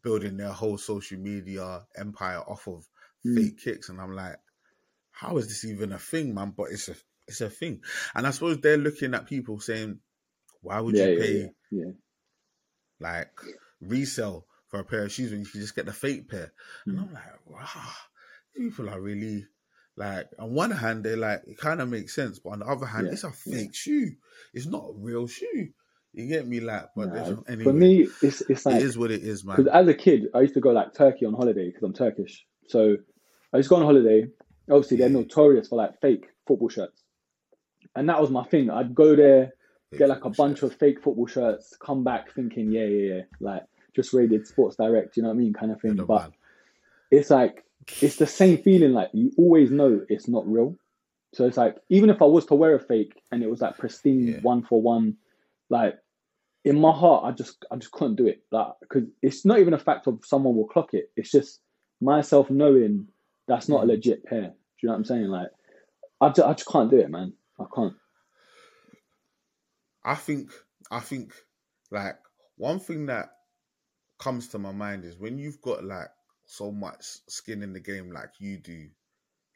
building their whole social media empire off of Mm. fake kicks, and I'm like, how is this even a thing, man? But it's a it's a thing, and I suppose they're looking at people saying, why would Yeah, you yeah, pay? yeah. like resell for a pair of shoes when you can just get the fake pair. And Mm. I'm like, wow, people are really like on one hand they're like it kind of makes sense, but on the other hand, Yeah, it's a yeah. fake shoe. It's not a real shoe. You get me, like, but Nah, there's For me, it's it's like is what it is, man. because as a kid, I used to go like Turkey on holiday because I'm Turkish. So I used to go on holiday. Obviously, they're notorious for like fake football shirts, and that was my thing. I'd go there, Fake get like a bunch shirts. of fake football shirts, come back thinking, yeah, yeah, yeah, like just rated Sports Direct, you know what I mean, kind of thing. But man. it's like it's the same feeling. Like you always know it's not real. So it's like even if I was to wear a fake and it was like pristine Yeah. one for one, like in my heart, I just I just couldn't do it. Like because it's not even a fact of someone will clock it. It's just myself knowing that's not a Mm. legit pair. Do you know what I'm saying? Like I just, I just can't do it, man. I can't. I think I think like one thing that comes to my mind is when you've got like so much skin in the game like you do,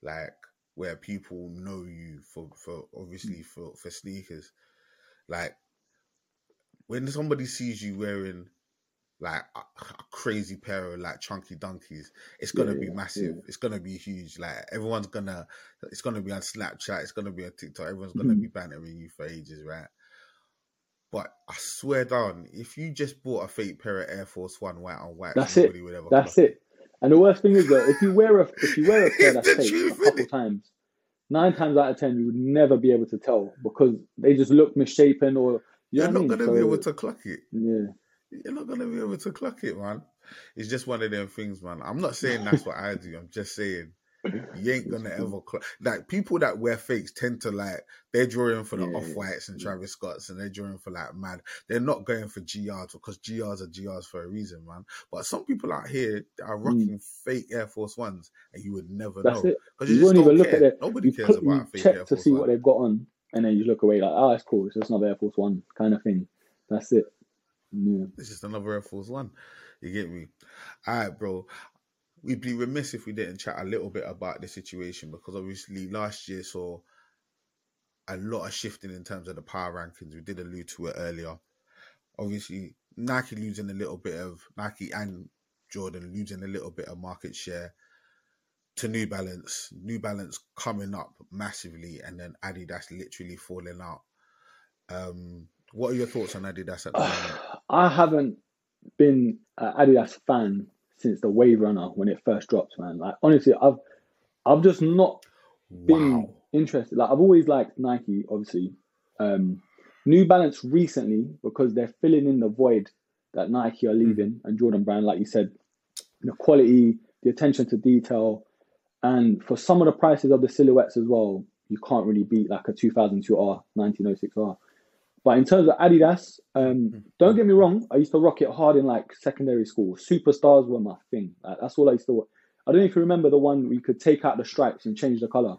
like where people know you for for obviously for for sneakers, like when somebody sees you wearing like a, a crazy pair of like chunky donkeys, it's gonna Yeah, be massive. yeah. It's gonna be huge. Like everyone's gonna, it's gonna be on Snapchat. It's gonna be on TikTok. Everyone's gonna Mhm. be bantering you for ages, right? But I swear down, if you just bought a fake pair of Air Force One white on white, That's it. would ever. That's it. And the worst thing is though, if you wear a if you wear a [laughs] pair that's fake a couple times, nine times out of ten you would never be able to tell because they just look misshapen or you You're not I mean? gonna be able to clock it. Yeah. You're not gonna be able to clock it, man. It's just one of them things, man. I'm not saying that's what I do. I'm just saying [laughs] you ain't gonna ever clock. Like people that wear fakes tend to like they're drawing for the Yeah, off whites and yeah. Travis Scotts, and they're drawing for like mad. They're not going for GRs because GRs are GRs for a reason, man. But some people out here are rocking fake Air Force Ones, and you would never Mm. That's know because You you, just won't don't even look at it. Nobody You cares put about a fake check Air to see One. what they've got on and then you look away like, oh it's cool, it's just another Air Force One kind of thing. That's it. Yeah. It's just another Air Force One. You get me? All right, bro. We'd be remiss if we didn't chat a little bit about the situation because obviously last year saw a lot of shifting in terms of the power rankings. We did allude to it earlier. Obviously, Nike losing a little bit of Nike and Jordan losing a little bit of market share to New Balance. New Balance coming up massively, and then Adidas literally falling out. Um, what are your thoughts on Adidas at the moment? [sighs] I haven't been an Adidas fan since the Wave Runner when it first dropped, man. Like honestly, I've I've just not been Wow. interested. Like I've always liked Nike, obviously, um, New Balance recently because they're filling in the void that Nike are leaving and Jordan Brand, like you said, the quality, the attention to detail, and for some of the prices of the silhouettes as well, you can't really beat like a 2002R, 1906R. But in terms of Adidas, um, don't get me wrong, I used to rock it hard in like secondary school. Superstars were my thing. Like, that's all I used to. I don't know if you remember the one where you could take out the stripes and change the color.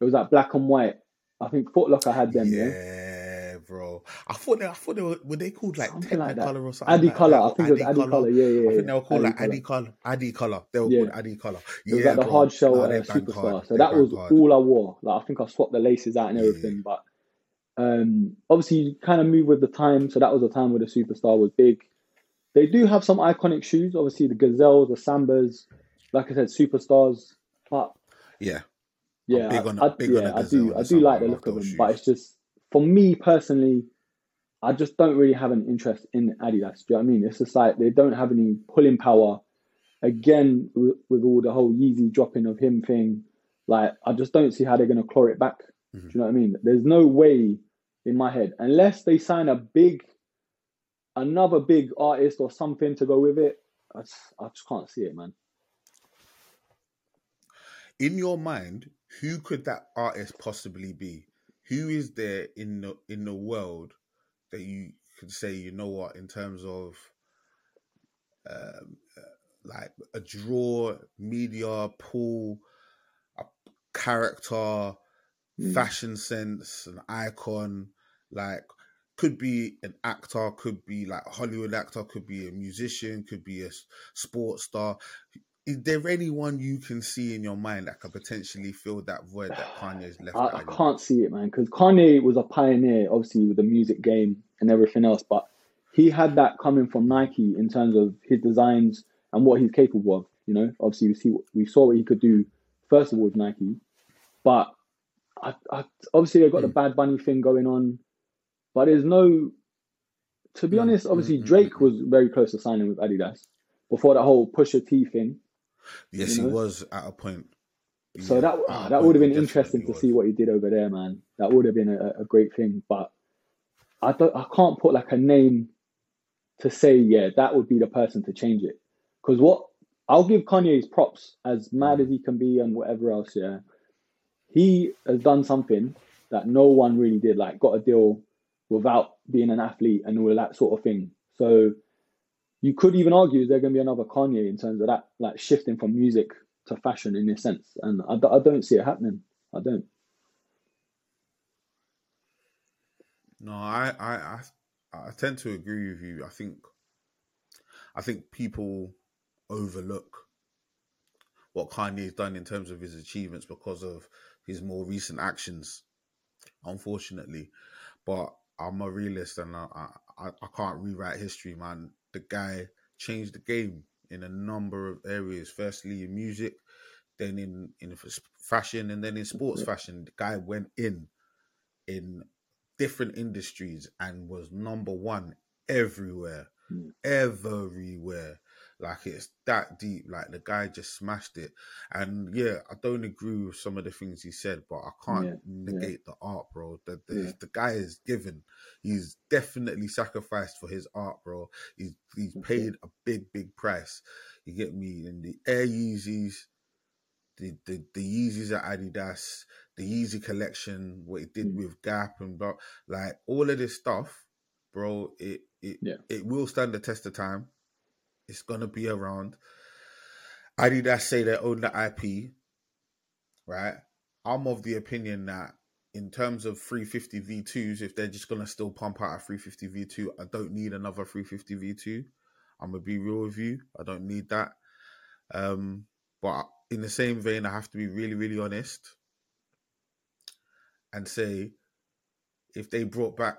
It was like black and white. I think Foot Locker had them. Yeah, Yeah, bro. I thought they, I thought they were, were they called like Something like. Technicolor or something? Addy like color. I think it was Adicolor. Yeah, yeah. I think they were called Addy like. Adicolor. Addy color. They were Yeah. called Adicolor. It was Yeah, like the bro. hard shell Nah, uh, superstar. hard. So They that was hard. all I wore. Like I think I swapped the laces out and Yeah. everything. But um, obviously, you kind of move with the time. So that was the time where the superstar was big. They do have some iconic shoes. Obviously, the Gazelles, the Sambas. Like I said, superstars. But Yeah. yeah, big on- I, I- big yeah, I do. I do like the look of them. those But it's just for me personally. I just don't really have an interest in Adidas. Do you know what I mean? It's just like they don't have any pulling power. Again, with, with all the whole Yeezy dropping of him thing, like I just don't see how they're going to claw it back. Mhm. Do you know what I mean? There's no way in my head, unless they sign a big, another big artist or something to go with it. I just, I just can't see it, man. in your mind, who could that artist possibly be? Who is there in the in the world that you could say, you know what, in terms of um, uh, like a draw, media, pull, a character, Mm. fashion sense, an icon, like could be an actor, could be like a Hollywood actor, could be a musician, could be a sports star. Is there anyone you can see in your mind that could potentially fill that void that Kanye's left? I, I can't see it, man, because Kanye was a pioneer, obviously, with the music game and everything else. But he had that coming from Nike in terms of his designs and what he's capable of. You know, obviously, we see we saw what he could do first of all with Nike, but I, I, obviously they've got the Bad Bunny thing going on. But there's no, to be Mm, honest, mm, obviously mm, Drake mm, was very close to signing with Adidas before that whole Pusha T thing. Yes, you he was at a point. So Yeah, that at ah, that point would have been interesting to see what he did over there, man. That would have been a, a great thing. But I don't, I can't put like a name to say, yeah, that would be the person to change it. Because what I'll give Kanye's props, as mad as he can be and whatever else, yeah, he has done something that no one really did. Like got a deal without being an athlete and all that sort of thing. So you could even argue is there going to be another Kanye in terms of that, like shifting from music to fashion in this sense. And I don't see it happening. I don't. No, I, I, I, I tend to agree with you. I think, I think people overlook what Kanye's done in terms of his achievements because of his more recent actions. Unfortunately, but I'm a realist and I, I, I can't rewrite history, man. The guy changed the game in a number of areas. Firstly, in music, then in in fashion, and then in sports fashion. The guy went in in different industries and was number one everywhere, Mm. everywhere. Like it's that deep. Like the guy just smashed it. And yeah, I don't agree with some of the things he said, but I can't Yeah, negate the art, bro. The the, Yeah. the guy is given. He's definitely sacrificed for his art, bro. He's he's paid a big, big price. You get me? And the Air Yeezys, the the, the Yeezys at Adidas, the Yeezy collection, what he did Mm. with Gap and blah, like all of this stuff, bro. It it Yeah. it will stand the test of time. It's gonna be around. Adidas say they own the IP, right? I'm of the opinion that in terms of 350 V2s, if they're just gonna still pump out a 350 V2, I don't need another 350 V2. I'm gonna be real with you. I don't need that. Um, but in the same vein, I have to be really, really honest and say if they brought back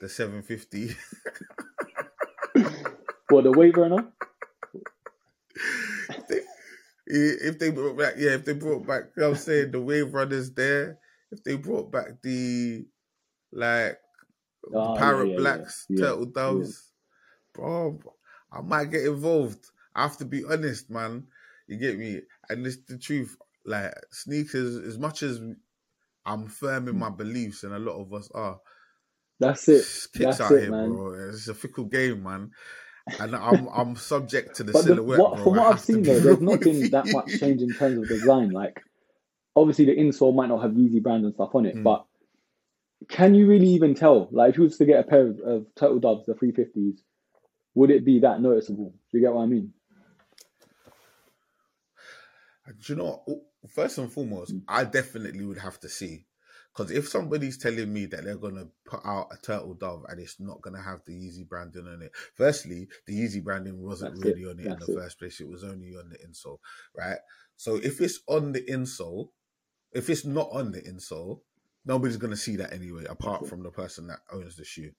the 750 [laughs] What the wave runner? if they, if they brought back, yeah, if they brought back, you know what I'm saying the wave runners there, if they brought back the like Oh, yeah, parrot yeah, yeah, blacks, yeah, turtle doves, bro, I might get involved. I have to be honest, man. You get me? And it's the truth. Like sneakers, as much as I'm firm in my beliefs, and a lot of us are. That's it. Kicks That's out it, here, man. bro. It's a fickle game, man. And I'm I'm subject to the But the, silhouette, what, bro. from what I've seen though, there's not been that much change in terms of design. Like obviously the insole might not have Yeezy brand and stuff on it, Mm. but can you really even tell? Like if you was to get a pair of, of turtle doves, the 350s, would it be that noticeable? Do you get what I mean? Do you know? First and foremost, Mm. I definitely would have to see. Because if somebody's telling me that they're going to put out a turtle dove and it's not going to have the Yeezy branding on it, firstly, the Yeezy branding wasn't That's it. really on it in the it. first place. It was only on the insole, right? So if it's on the insole, if it's not on the insole, nobody's going to see that anyway, apart from the person that owns the shoe.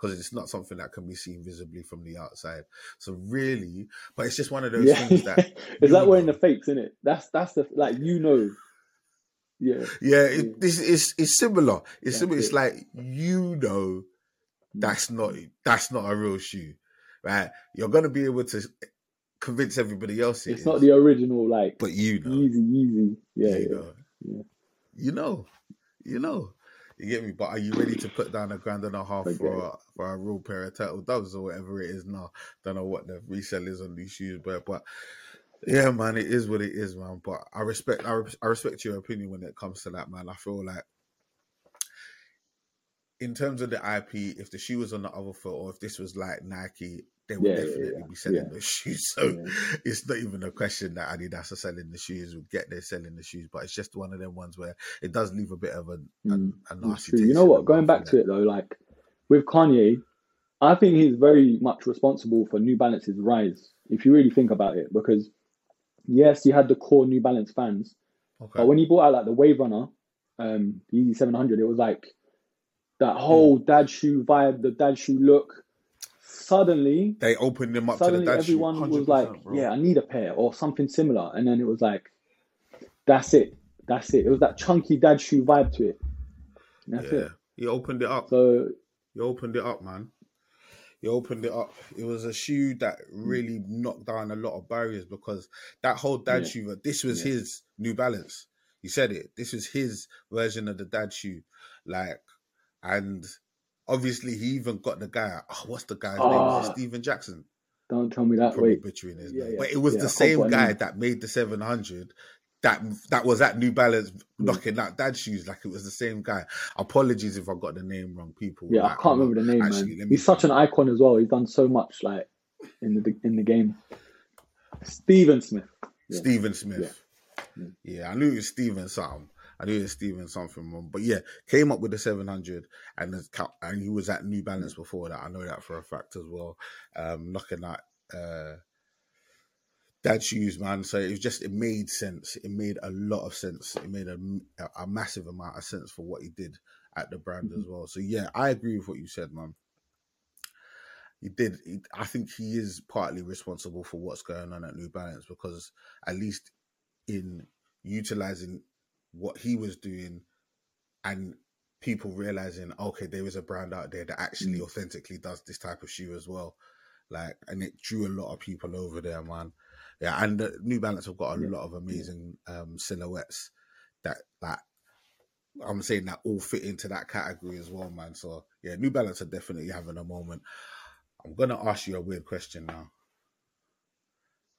Because it's not something that can be seen visibly from the outside. So really, but it's just one of those Yeah. things that [laughs] Is that wearing the fakes in it? That's that's the like you know. Yeah. Yeah, Yeah. it, this is it's similar. It's That's similar. It's like you know Mm. that's not that's not a real shoe, right? You're gonna be able to convince everybody else it It's is, not the original like but you know, easy, easy. Yeah, you yeah. know, yeah. you know, you know. You get me? But are you ready to put down a grand and a half I for a, for a real pair of turtle doves or whatever it is now? Don't know what the resell is on these shoes, but but yeah, man, it is what it is, man. But I respect I, res- I respect your opinion when it comes to that, man. I feel like in terms of the IP, if the shoe was on the other foot or if this was like Nike, they would Yeah, yeah, definitely yeah, be selling yeah. those shoes. [laughs] So Yeah. it's not even a question that Adidas are selling the shoes. We get they're selling the shoes, but it's just one of them ones where it does leave a bit of a, a, Mm, a It's nasty. true. taste You know what? Going back to it though, like with Kanye, I think he's very much responsible for New Balance's rise. If you really think about it, because yes, you had the core New Balance fans, Okay. but when he brought out like the Wave Runner, um, the Yeezy Seven Hundred, it was like that whole dad shoe vibe, the dad shoe look. Suddenly, they opened them up to suddenly the dad everyone shoe. was like, bro. "Yeah, I need a pair or something similar," and then it was like, "That's it, that's it." It was that chunky dad shoe vibe to it. That's yeah. it. He opened it up. So You opened it up, man. You opened it up. It was a shoe that really knocked down a lot of barriers because that whole dad Yeah. shoe, this was Yeah. his New Balance. He said it. This was his version of the dad shoe. Like, and obviously he even got the guy. Oh, what's the guy's name? Is Ah. it Steven Jackson? don't tell me that. Probably Wait, butchering his Yeah, name. yeah. But it was Yeah, the same guy that made the 700 that that was at New Balance Mm. knocking out dad shoes. Like it was the same guy. Apologies if I got the name wrong, people. yeah, I Like, can't I'm not- remember the name, actually, man. me He's such an icon as well. He's done so much, like in the in the game. Steven Smith. Yeah. Steven Smith. Yeah. Yeah. I knew it was Stephen something. I knew it was Stephen something wrong. But yeah, came up with the 700 and and he was at New Balance before that. I know that for a fact as well. Um, knocking at uh, dad shoes, man. So it was just, it made sense. It made a lot of sense. It made a, a massive amount of sense for what he did at the brand as well. So yeah, I agree with what you said, man. He did. He, I think he is partly responsible for what's going on at New Balance because at least in utilizing what he was doing and people realizing, okay, there is a brand out there that actually Mm. authentically does this type of shoe as well. Like, and it drew a lot of people over there, man. Yeah, and the New Balance have got a Yeah. lot of amazing um, silhouettes that that I'm saying that all fit into that category as well, man. So yeah, New Balance are definitely having a moment. I'm gonna ask you a weird question now,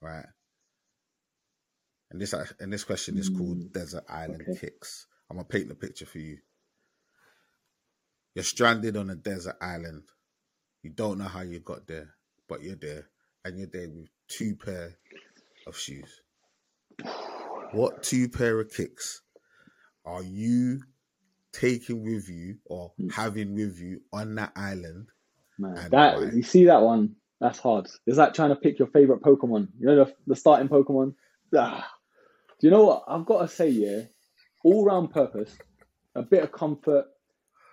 right? And this and this question is called Mm, Desert Island okay. Kicks. I'm gonna paint the picture for you. You're stranded on a desert island. You don't know how you got there, but you're there, and you're there with two pair of shoes. What two pair of kicks are you taking with you or Mm. having with you on that island? Man, that why? you see that one? That's hard. It's like trying to pick your favorite Pokemon. You know the, the starting Pokemon. Ah. Do you know what I've got to say? Yeah, all round purpose, a bit of comfort,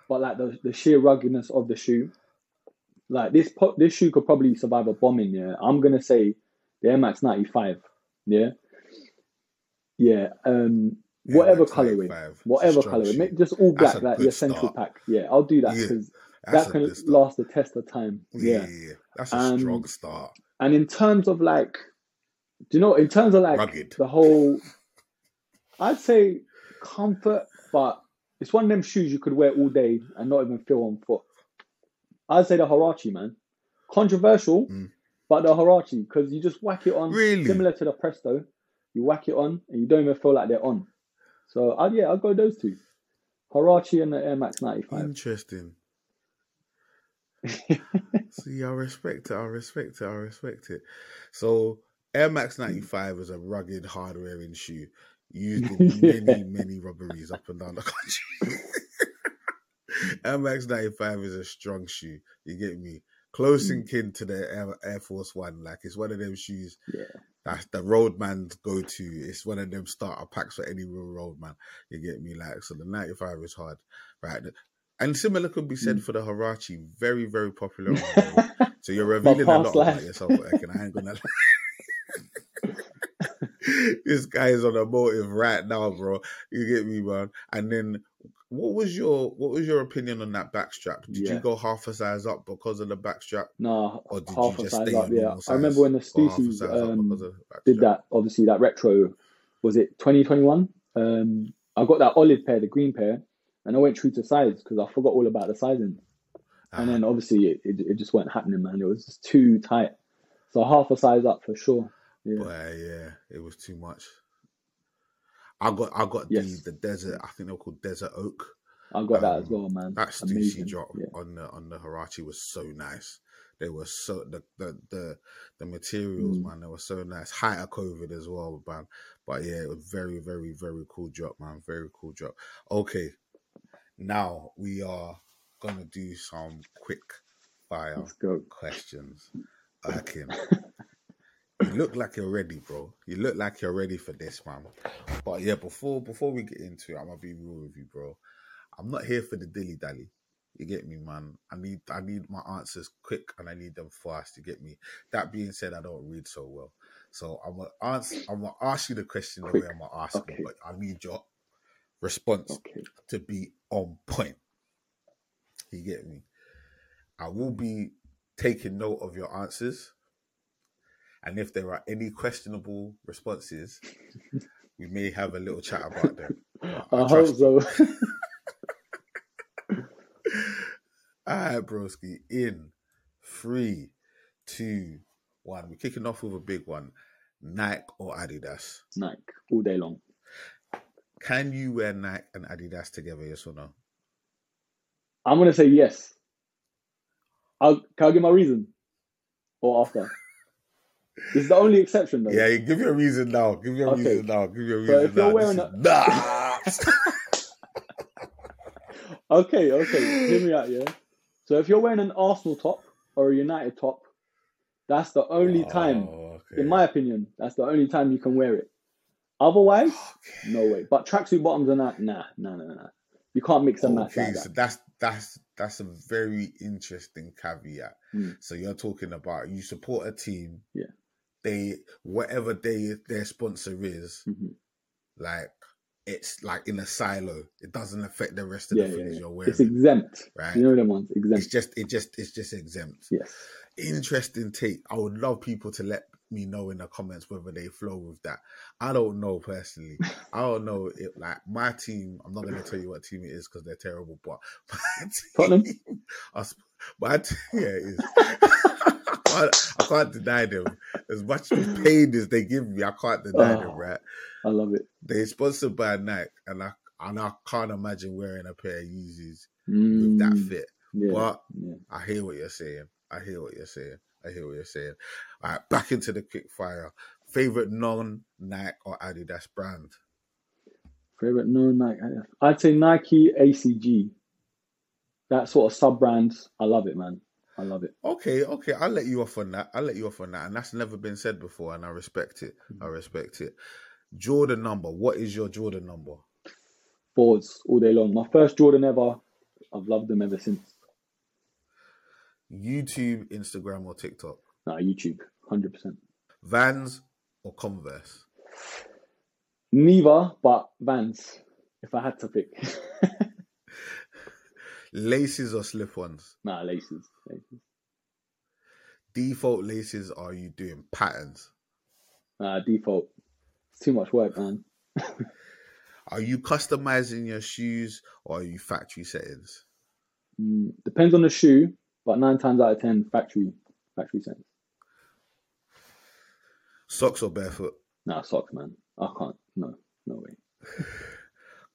but like the, the sheer ruggedness of the shoe. Like this, this shoe could probably survive a bombing. Yeah, I'm gonna say the Air Max 95. Yeah, yeah. Um, Yeah, whatever colorway, 25. Whatever colorway, make just all black, like your central start. pack. Yeah, I'll do that because That's that can last the test of time. Yeah, Yeah. yeah, yeah. That's a strong start. And in terms of like, do you know, in terms of like Rugged. the whole, I'd say comfort, but it's one of them shoes you could wear all day and not even feel on foot. I'd say the Huarache man. Controversial, Mm. But the Huarache, because you just whack it on, Really? similar to the Presto. You whack it on, and you don't even feel like they're on. So, I'd, yeah, I'll go those two. Huarache and the Air Max 95. Interesting. [laughs] See, I respect it. I respect it. I respect it. So, Air Max 95 is a rugged, hard wearing shoe used in [laughs] many, many robberies up and down the country. [laughs] Air Max 95 is a strong shoe. You get me? Close in kin to the Air, Air Force One. Like, it's one of them shoes Yeah. that's the roadman's go to. It's one of them starter packs for any real roadman. You get me? Like, so the 95 is hard, right? And similar could be said Mm. for the Huarache. Very, very popular. [laughs] on the road. so you're revealing a lot past about life. yourself, Erkin. I ain't gonna lie. [laughs] this guy is on a motive right now, bro. You get me, man. And then, what was your what was your opinion on that backstrap? Did you go half a size up because of the backstrap, No, or did half you a size stay up. Yeah, normal I remember when the Or half a Stussies size up um, because of the did that. Obviously, that retro was it 2021. Um, I got that olive pair, the green pair, and I went true to size because I forgot all about the sizing. And Ah. then obviously it, it, it just wasn't happening, man. It was just too tight. So half a size up for sure. Yeah. But uh, yeah, it was too much. I got I got Yes. the the desert. I think they were called Desert Oak. I got that Um, as well, man. That Stussy drop Yeah. on the on the Huarache was so nice. They were so the the the, the materials, Mm. man. They were so nice. Height of COVID as well, man. But yeah, it was very very very cool drop, man. Very cool drop. Okay, now we are gonna do some quick fire questions. Erkin. [laughs] you look like you're ready, bro. You look like you're ready for this, man. But yeah, before before we get into it, I'm gonna be real with you, bro. I'm not here for the dilly dally. You get me, man. I need I need my answers quick and I need them fast. You get me. That being said, I don't read so well, so I'm gonna answer. I'm gonna ask you the question the Quick. way I'm gonna ask Okay. you, but I need your response Okay. to be on point. You get me? I will be taking note of your answers. And if there are any questionable responses, [laughs] we may have a little chat about them. But I hope so. [laughs] [laughs] All right, broski. In three, two, one. We're kicking off with a big one. Nike or Adidas? Nike all day long. Can you wear Nike and Adidas together? Yes or no? I'm gonna say yes. I'll, can I give my reason? Or after? This is the only exception though. Yeah, you give a reason now. Give your Okay. reason now. Give your a reason if you're now. wearing This is- nah. [laughs] Okay, okay. Hear me out, yeah. So if you're wearing an Arsenal top or a United top, that's the only time, Oh, okay. in my opinion, that's the only time you can wear it. Otherwise, Okay. no way. But tracksuit bottoms and that, nah, nah, nah, nah. You can't mix and match Okay, like so that. that's that's that's a very interesting caveat. Mm. So you're talking about you support a team. Yeah. They whatever they their sponsor is, Mhm. like it's like in a silo. It doesn't affect the rest of Yeah, the things yeah. you're wearing. It's exempt. right? You know them ones, it's exempt. just it just it's just exempt. Yes. Interesting take. I would love people to let me know in the comments whether they flow with that. I don't know personally. I don't know if like my team. I'm not going to tell you what team it is because they're terrible. But [laughs] my Tottenham? team, us- my team, yeah, it is. [laughs] I, can't, I can't deny them. As much pain as they give me, I can't deny them. Oh. Right? I love it. They're sponsored by Nike, and I and I can't imagine wearing a pair of Yeezys with Mm, that fit. Yeah. But yeah. I hear what you're saying. I hear what you're saying. I hear what you're saying. All right, back into the quick fire. Favorite non Nike or Adidas brand? Favorite no Nike. I'd say Nike ACG. That sort of sub brands. I love it, man. I love it. Okay, okay. I'll let you off on that. I'll let you off on that. And that's never been said before, and I respect it. I mm-hmm. respect it. Jordan number. What is your Jordan number? Boards all day long. My first Jordan ever. I've loved them ever since. YouTube, Instagram, or TikTok? Nah, YouTube, hundred percent. Vans or Converse? Neither, but Vans. If I had to pick, [laughs] Laces or slip ons? nah, laces. laces. Default laces, are you doing patterns? Nah, default. It's too much work, man. [laughs] Are you customizing your shoes or are you factory settings? Mm, depends on the shoe, but nine times out of ten, factory factory settings. Socks or barefoot? Nah, socks, man. I can't. No, no way. [laughs]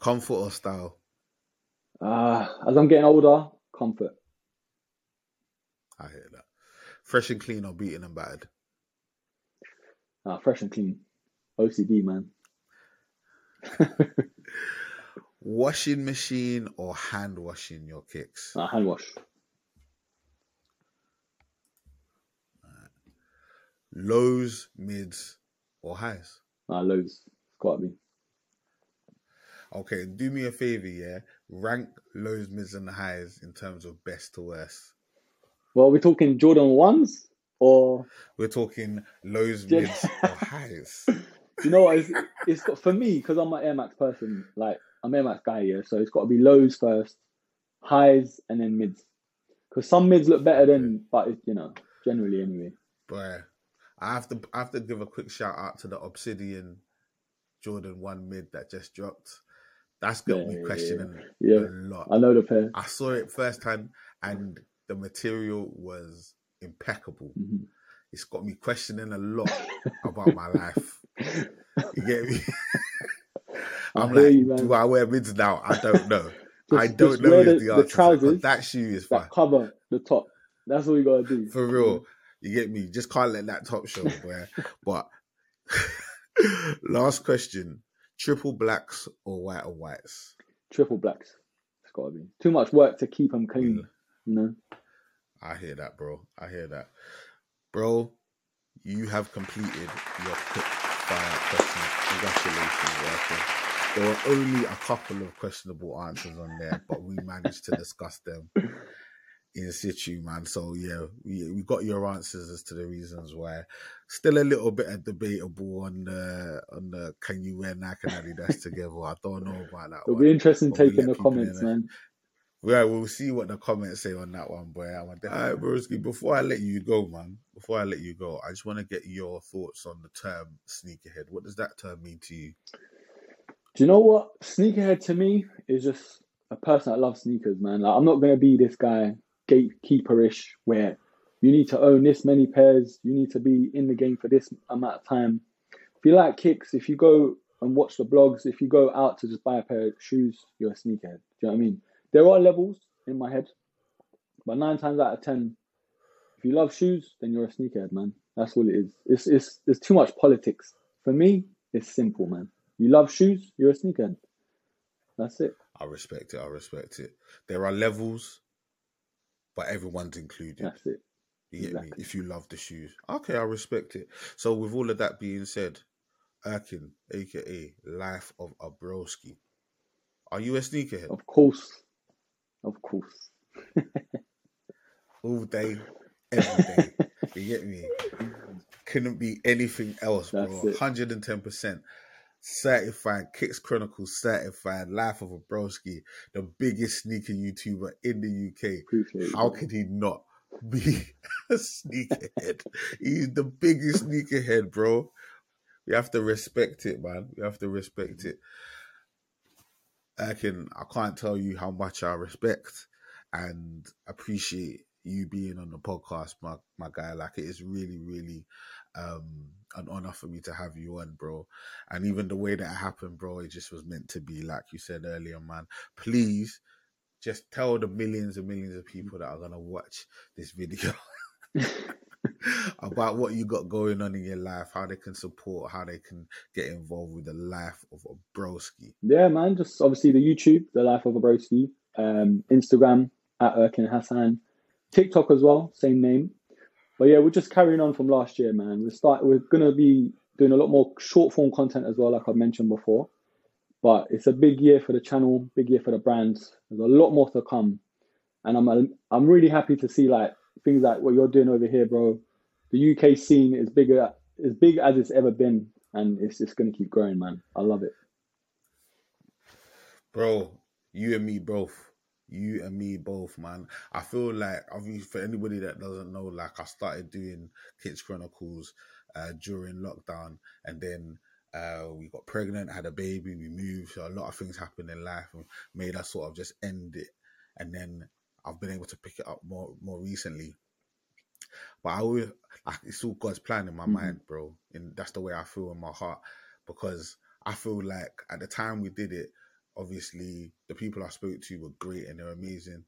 Comfort or style? Uh, as I'm getting older, comfort. I hear that. Fresh and clean or beaten and battered? Uh, fresh and clean. OCD, man. [laughs] Washing machine or hand washing your kicks? Uh, hand wash. Lows, mids, or highs? Uh, lows. It's got to be. Okay, do me a favor, yeah. Rank lows, mids, and highs in terms of best to worst. Well, we're talking Jordan ones or We're talking lows, mids, or [laughs] highs. you know what? It's, it's got for me because I'm an Air Max person. Like I'm Air Max guy, yeah. So it's got to be lows first, highs, and then mids. Because some mids look better than, but it, you know, generally anyway. But I have to I have to give a quick shout out to the Obsidian Jordan One mid that just dropped. That's got Yeah, me questioning Yeah, a lot. I know the pair. I saw it first time and the material was impeccable. Mhm. It's got me questioning a lot [laughs] about my life. You get me? I'm like, you, do I wear mids now? I don't know. [laughs] Just- I don't know the- the, the answer. to that, trousers that shoe is fine. Cover the top. That's what you gotta do. For real. You get me? Just can't let that top show, [laughs] but last question. Triple blacks or white or whites? Triple blacks. It's gotta be too much work to keep them clean. You know. I hear that, bro. I hear that. Bro, you have completed your quick fire questions. Congratulations, Working. There were only a couple of questionable answers on there, but we managed to discuss them in situ, man. So yeah, we we got your answers as to the reasons why. Still a little bit of debatable on the on the can you wear Nike and Adidas [laughs] together? I don't know about that. It'll one. be interesting But taking the comments, man. Yeah, we'll see what the comments say on that one, boy. I'm a All right, Broski, before I let you go, man, before I let you go, I just want to get your thoughts on the term sneakerhead. What does that term mean to you? Do you know what? Sneakerhead to me is just a person that loves sneakers, man. Like, I'm not gonna be this guy gatekeeperish where you need to own this many pairs, you need to be in the game for this amount of time. If you like kicks, if you go and watch the blogs, if you go out to just buy a pair of shoes, you're a sneakerhead. Do you know what I mean? There are levels in my head, but nine times out of ten, if you love shoes, then you're a sneakerhead, man. That's all it is. It's it's there's too much politics. For me, it's simple, man. You love shoes, you're a sneakerhead. That's it. I respect it. I respect it. There are levels, but everyone's included. That's it. You get me? If you love the shoes. Okay, I respect it. So, with all of that being said, Erkin, aka Life of a Broski, are you a sneakerhead? Of course. Of course. All day, [laughs] every day. you get me? Couldn't be anything else, bro. It. 110%. Certified, Kicks Chronicles certified, Life of a Broski, the biggest sneaker YouTuber in the UK. Appreciate. How man. could he not be [laughs] a sneakerhead? He's the biggest sneakerhead, bro. We have to respect it, man. We have to respect it. I can I can't tell you how much I respect and appreciate you being on the podcast, my my guy. Like it is really, really um an honor for me to have you on, bro. And even the way that it happened, bro, it just was meant to be, like you said earlier, man. Please just tell the millions and millions of people that are gonna watch this video [laughs] about what you got going on in your life, how they can support, how they can get involved with the life of a broski. Yeah, man. Just obviously the YouTube, The Life of a Broski, um, Instagram at Erkin Hassan, TikTok as well, same name. But yeah, we're just carrying on from last year, man. We're start. We're gonna be doing a lot more short form content as well, like I mentioned before. But it's a big year for the channel, big year for the brands. There's a lot more to come, and I'm I'm really happy to see like things like what you're doing over here, bro. The UK scene is bigger, as big as it's ever been, and it's just gonna keep growing, man. I love it. Bro, you and me both. You and me both, man. I feel like obviously for anybody that doesn't know, like I started doing Kicks Chronicles uh, during lockdown, and then Uh, we got pregnant, had a baby, we moved. So a lot of things happened in life and made us sort of just end it. And then I've been able to pick it up more more recently. But I always like it's all God's plan in my mm-hmm. mind, bro. And that's the way I feel in my heart because I feel like at the time we did it, obviously the people I spoke to were great and they're amazing.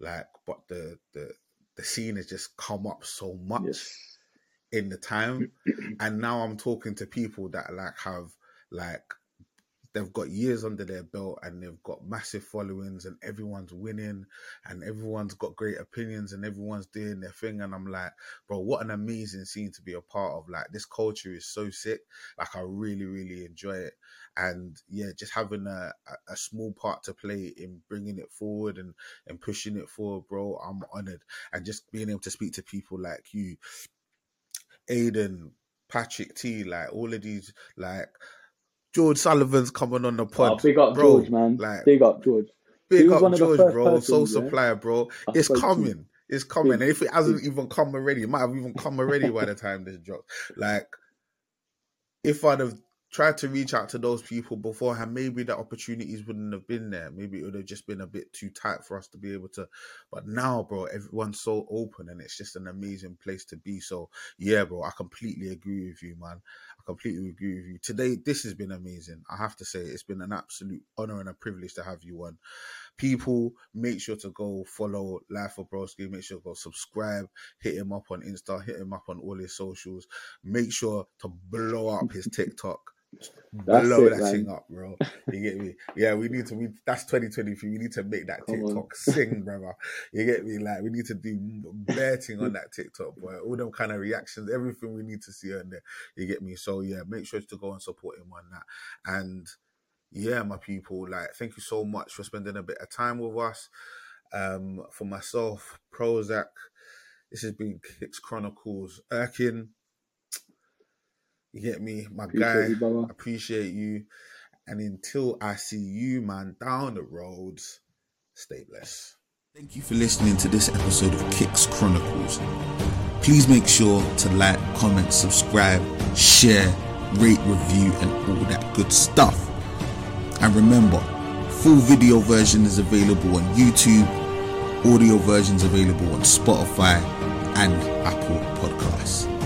Like, but the the the scene has just come up so much yes. in the time, [clears throat] and now I'm talking to people that like have like they've got years under their belt and they've got massive followings and everyone's winning and everyone's got great opinions and everyone's doing their thing and I'm like, bro, what an amazing scene to be a part of. Like this culture is so sick. Like I really, really enjoy it. And yeah, just having a, a small part to play in bringing it forward and, and pushing it forward, bro, I'm honored. And just being able to speak to people like you, Aiden, Patrick T, like all of these, like George Sullivan's coming on the oh, pod. Oh, big up bro. George, man. Like, big up George. Big up George, bro. Sole Supplier, bro. it's coming. To. It's coming. And if it hasn't [laughs] even come already, it might have even come already by the time this drops. Like, if I'd have tried to reach out to those people beforehand, maybe the opportunities wouldn't have been there. Maybe it would have just been a bit too tight for us to be able to. But now, bro, everyone's so open and it's just an amazing place to be. So, yeah, bro, I completely agree with you, man completely agree with you. Today, this has been amazing. I have to say, it's been an absolute honor and a privilege to have you on. People, make sure to go follow Life of Broski. Make sure to go subscribe, hit him up on Insta, hit him up on all his socials. Make sure to blow up his [laughs] TikTok. That's blow it, that man. thing up, bro. You get me? Yeah, we need to. We, that's 2023. We need to make that Come TikTok on. sing, brother. You get me? Like we need to do betting on that TikTok, boy. All them kind of reactions, everything we need to see on there. You get me? So yeah, make sure to go and support him on that. And yeah, my people, like thank you so much for spending a bit of time with us. Um, for myself, Prozac. This has been Kicks Chronicles. Erkin, you get me, my appreciate guy. You, appreciate you. And until I see you, man, down the roads, stay blessed. Thank you for listening to this episode of Kicks Chronicles. Please make sure to like, comment, subscribe, share, rate, review, and all that good stuff. And remember, full video version is available on YouTube, audio versions available on Spotify and Apple Podcasts.